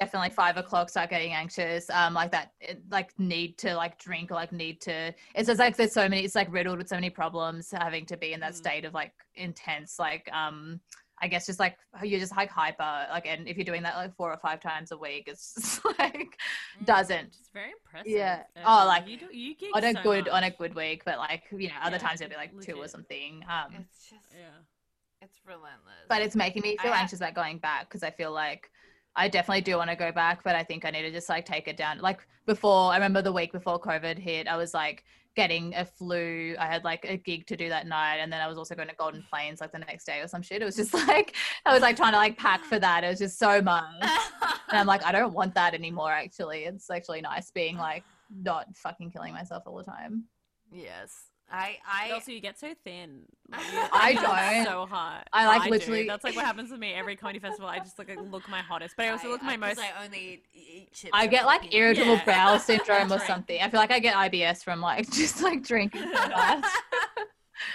definitely five o'clock start getting anxious um like that it- like need to like drink or like need to it's just like there's so many it's like riddled with so many problems having to be in that Mm. state of like intense like um I guess just like you're just like hyper like and if you're doing that like four or five times a week it's (laughs) like Mm. doesn't It's very impressive. Yeah. Evan. Oh, like, you do, you gig on a so good on a good week but like you know other Yeah, times it'll be like two or something um It's just, Yeah. it's relentless. but it's making me feel I- anxious about going back because I feel like I definitely do want to go back, but I think I need to just like take it down. Like before, I remember the week before COVID hit, I was like getting a flu. I had like a gig to do that night, and then I was also going to Golden Plains like the next day or some shit. It was just (laughs) like I was like trying to like pack for that. It was just so much, and I'm like, I don't want that anymore. Actually, it's actually nice being like not fucking killing myself all the time. yes, I, I, also, you get so thin. Like, (laughs) I you don't. So hot. I, like, do. literally- That's like what happens to me every comedy festival. I just like look my hottest, but I also look my uh, 'cause most. I only eat, eat chips. I get like fucking- irritable Yeah. bowel (laughs) syndrome or something. I feel like I get IBS from like (laughs) just like drinking so much.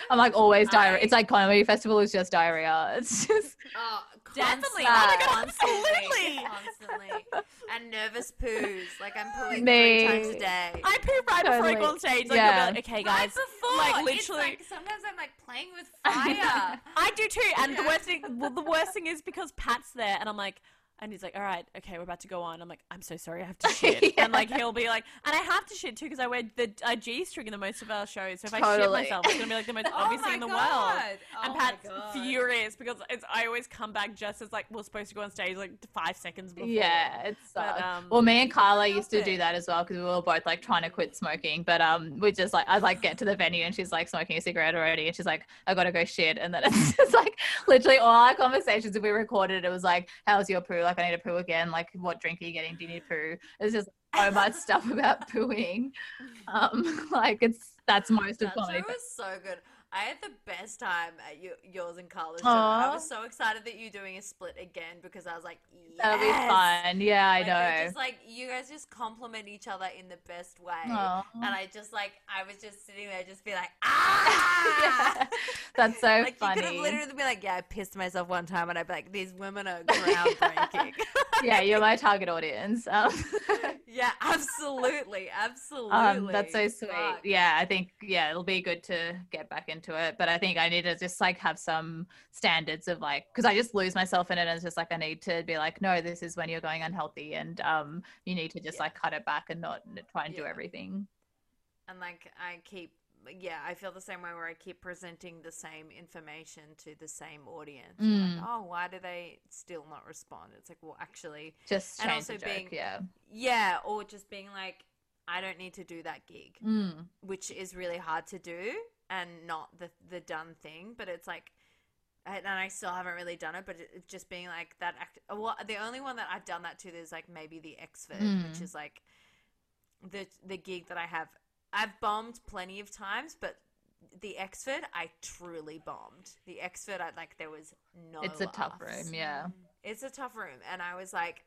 I'm like always diarrhea. It's like comedy festival is just diarrhea. It's just Oh, Definitely. Oh my God, constantly, absolutely. (laughs) constantly, and nervous poos. Like I'm pooing Me. three times a day. I poo right before I Totally. go on stage. Like, Yeah. I'll be like, okay, Right guys. before, like, it's literally- like, sometimes I'm like playing with fire. (laughs) I do too. And the (laughs) worst thing, well, the worst thing is because Pat's there, and I'm like, and he's like, all right, okay, we're about to go on. I'm like, I'm so sorry, I have to (laughs) shit. Yeah. And like, he'll be like, and I have to shit too because I wear the uh, G string in the most of our shows. So if I shit myself, it's gonna be like the most (laughs) oh obvious thing in the god. world. Oh and Pat's furious because it's I always come back just as like we're supposed to go on stage like five seconds before. yeah, it's But, um, well, me and Carla used to do that as well because we were both like trying to quit smoking, but um, we just like I'd like get to the venue and she's like smoking a cigarette already, and she's like, I gotta go shit, and then (laughs) it's just like literally all our conversations if we recorded it was like, how's your poo? Like I need to poo again. Like what drink are you getting? Do you need poo? It's just so much stuff about pooing. (laughs) Um, (laughs) like it's that's most of That comedy. show was so good. I had the best time at you, yours and Carla's show. I was so excited that you're doing a split again because I was like, yes. That'll be fun. Yeah, I Like, know. Just like you guys just compliment each other in the best way. Aw. And I just like I was just sitting there, just be like, (laughs) ah. Yeah. That's so like you could have funny. literally been like, yeah, I pissed myself one time, and I'd be like, these women are (laughs) groundbreaking. (laughs) yeah, you're my target audience. Um, (laughs) yeah, absolutely, absolutely. um, that's so sweet. Fuck. Yeah, I think yeah, it'll be good to get back into it. But I think I need to just like have some standards of like because I just lose myself in it. And it's just like I need to be like, no, this is when you're going unhealthy, and um, you need to just Yeah. like cut it back and not try and do everything. and like I keep yeah, I feel the same way where I keep presenting the same information to the same audience. Mm. Like, oh, why do they still not respond? It's like, well, actually, Just And also joke. being- yeah. yeah, or just being like, I don't need to do that gig, Mm. which is really hard to do and not the the done thing. But it's like, and I still haven't really done it. But it, just being like that. Act. Well, the only one that I've done that to is like maybe the Exford, which Mm. is like the the gig that I have. I've bombed plenty of times, but the Exford, I truly bombed. The Exford, I like there was no. It's a tough room. Yeah. Mm-hmm. It's a tough room, and I was like,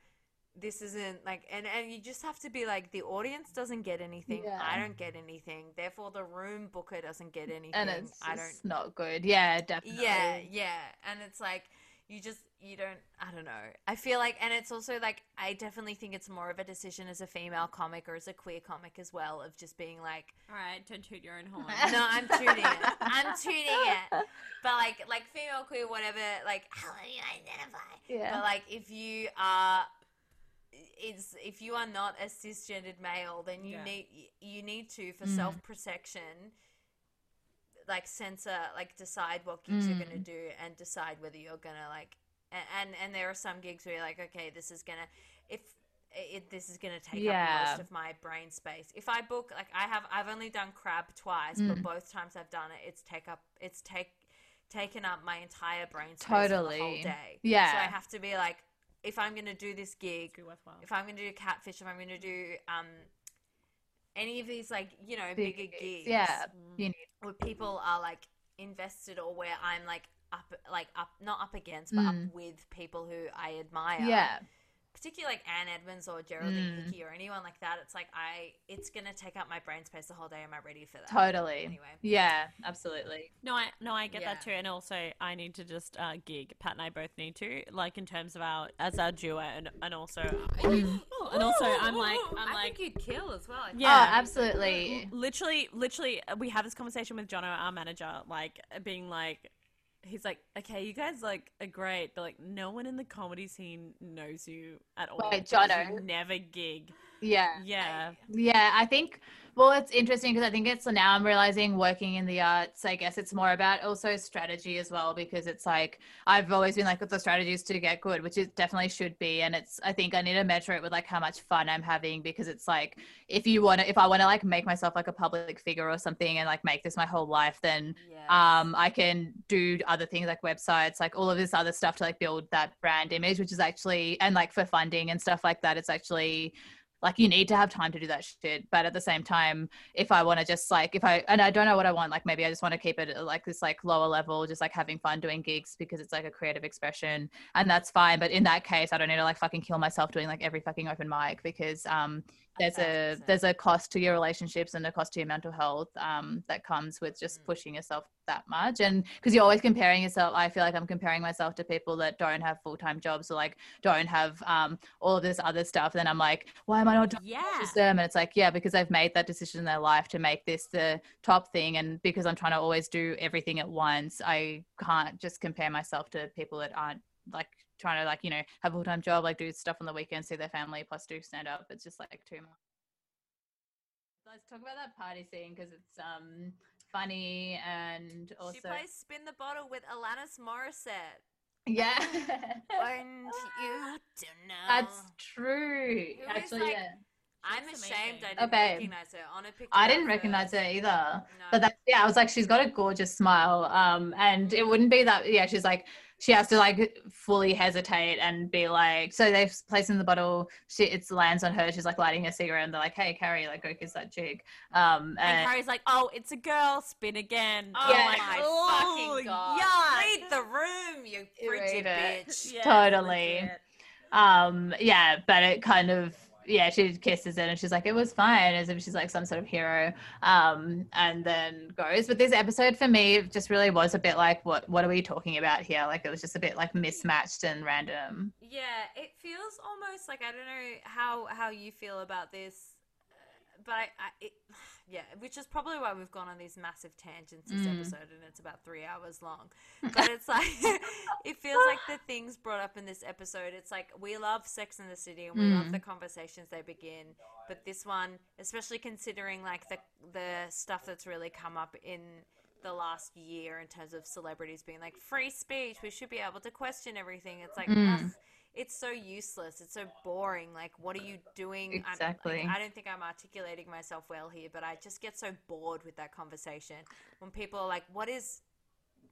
"This isn't like," and and you just have to be like, the audience doesn't get anything. Yeah. I don't get anything. Therefore, the room booker doesn't get anything. And it's I don't. not good. Yeah, definitely. Yeah, yeah, and it's like you just you don't. I don't know. I feel like, and it's also like I definitely think it's more of a decision as a female comic or as a queer comic as well of just being like, All right, don't toot your own horn. (laughs) no, I'm tuning it. I'm tuning it. (laughs) But like, like female, queer, whatever. Like, (laughs) how do you identify? Yeah. But like, if you are, it's if you are not a cisgendered male, then you Yeah. need you need to for Mm. self protection, like censor, like decide what gigs you're gonna Mm. do and decide whether you're gonna like and, and and there are some gigs where you're like, okay, this is gonna if it, this is gonna take Yeah. up most of my brain space. If I book like I have, I've only done crab twice, Mm. but both times I've done it, it's take up, it's take taken up my entire brain space for the whole day. Yeah. So I have to be like, if I'm gonna do this gig, Be worthwhile. if I'm gonna do catfish, if I'm gonna do um any of these like you know Big bigger gigs. gigs, Yeah. You need where people are like invested or where I'm like up like up not up against but Mm. up with people who I admire. yeah. Particularly like Anne Edmonds or Geraldine Mm. Hickey or anyone like that. It's like I it's gonna take up my brain space the whole day. Am I ready for that? Totally. Anyway. Yeah, absolutely. No, I no, I get that too, and also I need to just uh, gig. Pat and I both need to, like in terms of our as our duo, and and also (gasps) (gasps) and also I'm like I'm I like think you'd kill as well. I. Yeah. Oh, absolutely. literally literally uh, we have this conversation with Jono, our manager, like being like. He's like, okay, you guys like are great, but like no one in the comedy scene knows you at all. Wait, Jono? you never gig. Yeah. Yeah, Yeah, I think. Well, it's interesting because I think it's now I'm realizing working in the arts. I guess it's more about also strategy as well because it's like I've always been like, with the strategy is to get good, which it definitely should be. And it's I think I need to measure it with like how much fun I'm having because it's like if you want to, if I want to like make myself like a public figure or something and like make this my whole life, then Yes. um i can do other things like websites like all of this other stuff to like build that brand image which is actually and like for funding and stuff like that it's actually like you need to have time to do that shit but at the same time if i want to just like if i and i don't know what i want like maybe i just want to keep it like this like lower level just like having fun doing gigs because it's like a creative expression and that's fine but in that case i don't need to like fucking kill myself doing like every fucking open mic because um there's a there's a cost to your relationships and a cost to your mental health um, that comes with Mm. just pushing yourself that much and because you're always comparing yourself i feel like i'm comparing myself to people that don't have full-time jobs or like don't have um, all of this other stuff then i'm like why am i not doing yeah. this them and it's like yeah because they've made that decision in their life to make this the top thing and because i'm trying to always do everything at once i can't just compare myself to people that aren't like trying to like you know have a full-time job like do stuff on the weekends see their family plus do stand up it's just like too much let's talk about that party scene because it's um funny and also she plays Spin the Bottle with Alanis Morissette. yeah (laughs) And you don't know. that's true Who is, actually like, yeah I'm ashamed amazing. I didn't Okay. recognize her. On a picture. I didn't recognize her. her either. No. But that's yeah, I was like, she's got a gorgeous smile. Um, and it wouldn't be that yeah, she's like she has to like fully hesitate and be like so they've placed in the bottle, she it lands on her, she's like lighting a cigarette and they're like, Hey Carrie, like go kiss that chick. Um And and Carrie's like, "Oh, it's a girl. Spin again." Oh Yeah. I'm my "Oh, fucking god! yuck." Read the room, you frigid bitch. (laughs) Yeah, Totally. legit. um yeah, but it kind of yeah, she kisses it and she's like, it was fine, as if she's like some sort of hero. Um, and then goes. But this episode for me just really was a bit like, what what are we talking about here? Like it was just a bit like mismatched and random. Yeah, it feels almost like I don't know how how you feel about this, but I, I it, yeah, which is probably why we've gone on these massive tangents this Mm. episode, and it's about three hours long. But it's like (laughs) it feels like the things brought up in this episode. It's like we love Sex in the City and we love Mm. the conversations they begin, but this one, especially considering like the the stuff that's really come up in the last year in terms of celebrities being like free speech, we should be able to question everything. It's like Mm. ugh, it's so useless. It's so boring. Like, what are you doing? Exactly. like, I don't think I'm articulating myself well here, but I just get so bored with that conversation when people are like, "What is?"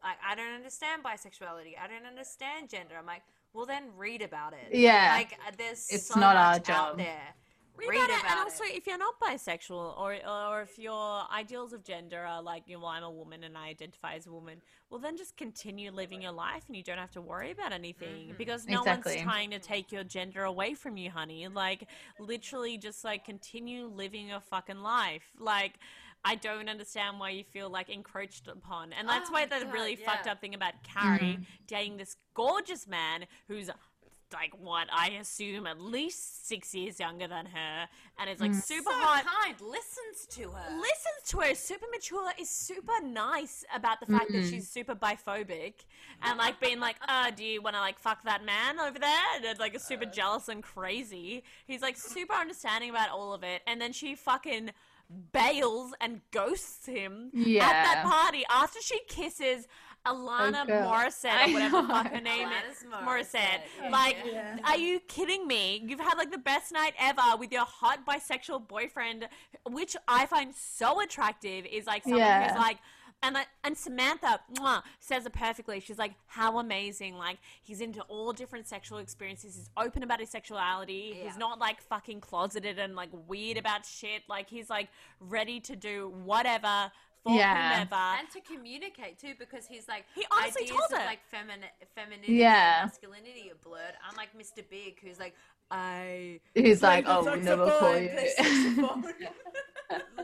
Like, I don't understand bisexuality. I don't understand gender. I'm like, well, then read about it. Yeah. Like, there's It's so not our much out job. there. Read, Read about, it. about and it. also if you're not bisexual or or if your ideals of gender are like you know, well I'm a woman and I identify as a woman well then just continue living your life and you don't have to worry about anything mm-hmm. because no Exactly. one's trying to take your gender away from you honey like literally just like continue living your fucking life like I don't understand why you feel like encroached upon. And that's Oh why the God, really yeah. fucked up thing about Carrie mm-hmm. dating this gorgeous man who's like what I assume at least six years younger than her and is like super So hot kind. Listens to her. listens to her, super mature, is super nice about the fact that she's super biphobic and like being like, uh, do you want to like fuck that man over there? And it's, like a super jealous and crazy. He's like super understanding about all of it, and then she fucking bails and ghosts him at that party after she kisses Alana Oh, uh, girl. Morissette or whatever the fuck her name Alanis is. Morissette. Morissette. Like, Yeah. are you kidding me? You've had like the best night ever with your hot bisexual boyfriend, which I find so attractive. Is like someone Yeah. who's like. And, like, and Samantha mwah, says it perfectly. She's like, "How amazing! Like he's into all different sexual experiences. He's open about his sexuality. Yeah. He's not like fucking closeted and like weird about shit. Like he's like ready to do whatever for Yeah. whomever." and to communicate too, because he's like He honestly ideas told of it. like feminine, femininity, Yeah. and masculinity are blurred. I'm like Mr. Big, who's like, I He's like, oh, we'll never call you.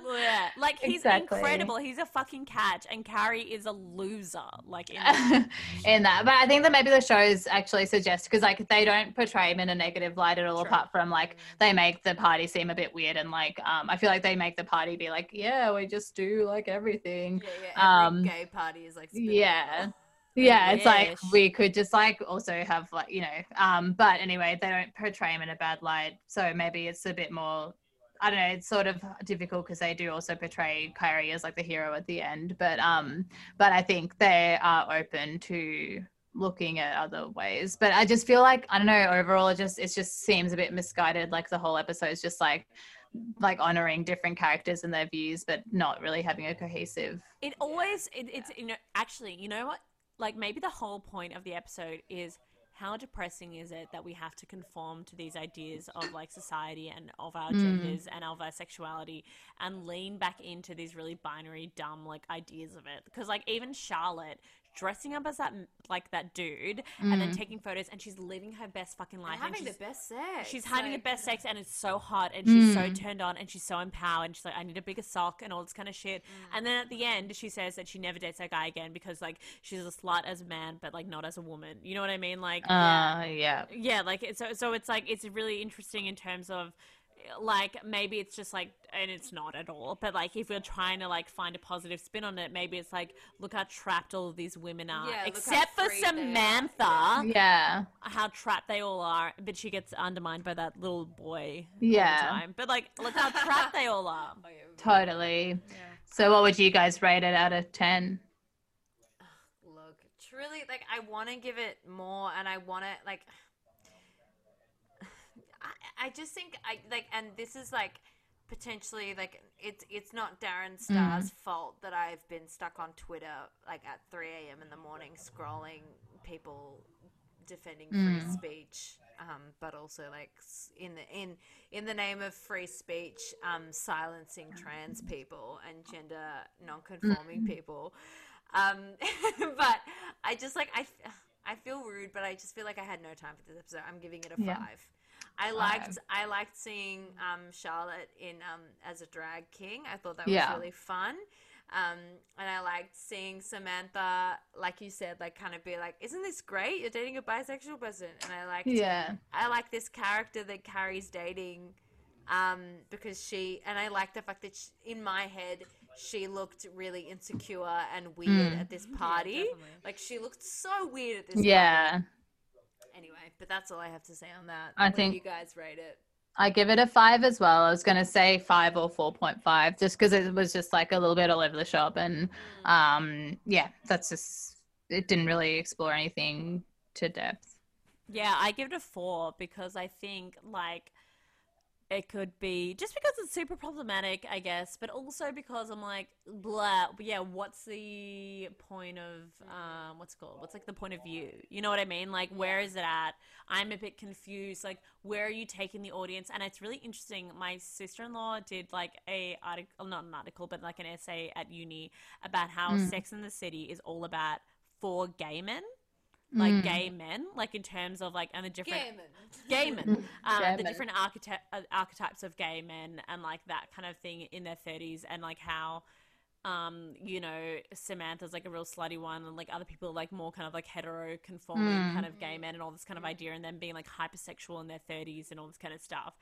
Yeah, (laughs) like he's Exactly. incredible. He's a fucking catch, and Carrie is a loser. Like in (laughs) that. in that. But I think that maybe the shows actually suggest because like they don't portray him in a negative light at all, True. apart from like they make the party seem a bit weird and like um I feel like they make the party be like, yeah, we just do like everything. yeah, yeah. Every Um, gay party is like, yeah. ball. Yeah, it's like we could just like also have like you know, um, but anyway, they don't portray him in a bad light, so maybe it's a bit more. I don't know. It's sort of difficult because they do also portray Carrie as like the hero at the end, but um, but I think they are open to looking at other ways. But I just feel like I don't know. Overall, it just it just seems a bit misguided. Like the whole episode is just like like honoring different characters and their views, but not really having a cohesive. It always it, it's you know actually you know what like maybe the whole point of the episode is how depressing is it that we have to conform to these ideas of like society and of our Mm. genders and of our sexuality and lean back into these really binary dumb like ideas of it because like even Charlotte dressing up as that like that dude and then Mm. taking photos and she's living her best fucking life And having she's, the best sex. She's having like, the best sex and it's so hot and she's so Mm. turned on and she's so empowered and she's like, I need a bigger sock and all this kind of shit. And then at the end, she says that she never dates that guy again because like she's a slut as a man, but like not as a woman. You know what I mean? Like, Uh, yeah. yeah, like so so it's like it's really interesting in terms of like maybe it's just like and it's not at all but like if we're trying to like find a positive spin on it maybe it's like look how trapped all of these women are Yeah, except for free they are. samantha Yeah. how trapped they all are, but she gets undermined by that little boy. Yeah. time. But like, look how trapped they all are. (laughs) Oh, yeah. Totally. So, what would you guys rate it out of 10? Look, truly, like I want to give it more, and I want to like. I, I just think I like, and this is like potentially like it's it's not Darren Star's fault that I've been stuck on Twitter like at 3 a.m. in the morning scrolling people defending free Mm. speech, um, but also like in the in in the name of free speech, um, silencing trans people and gender non-conforming people. Um, (laughs) but I just like I, I feel rude, but I just feel like I had no time for this episode. I'm giving it a Yeah. five. I liked I liked seeing um, Charlotte in um, as a drag king. I thought that was Yeah. really fun. Um, and I liked seeing Samantha, like you said, like kind of be like, "Isn't this great? You're dating a bisexual person." And I liked, Yeah. I like this character that Carrie's dating, um, because she and I like the fact that she, in my head she looked really insecure and weird Mm. at this party. definitely. like she looked so weird at this. party. Yeah. Anyway, but that's all I have to say on that. I What think- you guys rate it. I give it a five as well. I was going to say five or 4.5 just because it was just like a little bit all over the shop. And um, yeah, that's just, it didn't really explore anything to depth. Yeah, I give it a four because I think like it could be just because it's super problematic, I guess, but also because I'm like, blah. Yeah, what's the point of um, what's it called? What's like the point of view? You know what I mean? Like, where is it at? I'm a bit confused. Like, where are you taking the audience? And it's really interesting. My sister-in-law did like a article, not an article, but like an essay at uni about how Mm. Sex in the City is all about for gay men like Mm. gay men, like in terms of like and the different Gaiman. gay men, (laughs) um, Gay the men. different archety- uh, archetypes of gay men, and like that kind of thing in their thirties, and like how, um, you know, Samantha's like a real slutty one, and like other people are like more kind of like hetero conforming Mm. kind of gay men, and all this kind of idea, and them being like hypersexual in their thirties and all this kind of stuff.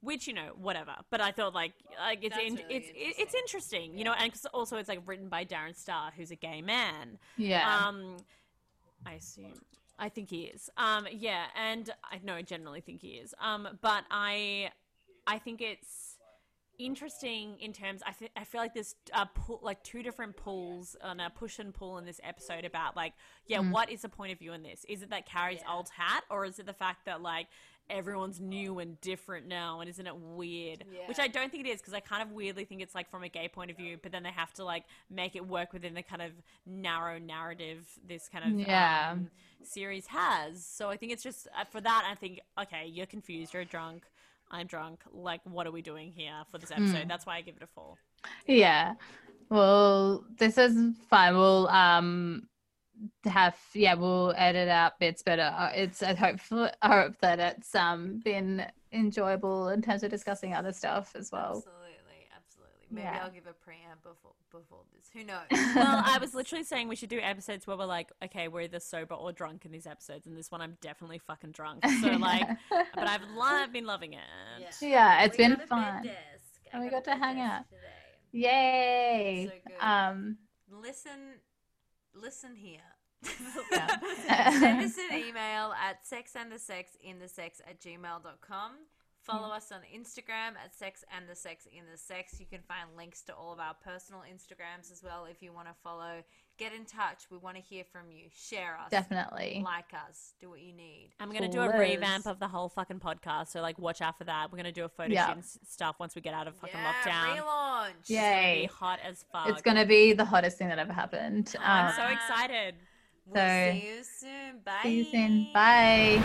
Which you know, whatever. But I thought like like it's in, really it's it- it's interesting, you know, and 'cause also it's like written by Darren Star, who's a gay man. Yeah. Um, I assume. I think he is. Um, yeah, and I know I generally think he is. Um, but I, I think it's interesting in terms. I th- I feel like there's uh, pull, like two different pulls on a push and pull in this episode about like yeah, Mm. what is the point of view in this? Is it that Carrie's old hat, or is it the fact that like everyone's new and different now, and isn't it weird? Which I don't think it is because I kind of weirdly think it's like from a gay point of view, but then they have to like make it work within the kind of narrow narrative this kind of Yeah. um, series has. So I think it's just uh, for that. I think okay, you're confused, you're drunk. I'm drunk. Like, what are we doing here for this episode? That's why I give it a four. Yeah. Well, this is fine. We'll um have yeah, we'll edit out bits, but uh, it's I hope I hope that it's um been enjoyable in terms of discussing other stuff as well. Absolutely, absolutely. Maybe Yeah. I'll give a preamp before before this. Who knows? (laughs) Well, I was literally saying we should do episodes where we're like, okay, we're either sober or drunk in these episodes, and this one I'm definitely fucking drunk. (laughs) So like, but I've lo- been loving it. Yeah, it's We been got a bed fun. desk. And we a got to hang out. today. Yay. So good. Um listen listen here. (laughs) Send us an email at sexandthesex at gmail.com follow mm. us on instagram at sex and the sex in the sex you can find links to all of our personal instagrams as well if you want to follow get in touch we want to hear from you share us definitely. like us do what you need I'm gonna do a revamp of the whole fucking podcast. So like, watch out for that. We're gonna do a photo Yeah. shoot and stuff once we get out of fucking yeah, lockdown. relaunch It's gonna be Yay. hot as fuck. It's gonna be the hottest thing that ever happened. I'm Um, so excited. we'll So- see you soon bye see you soon. Bye.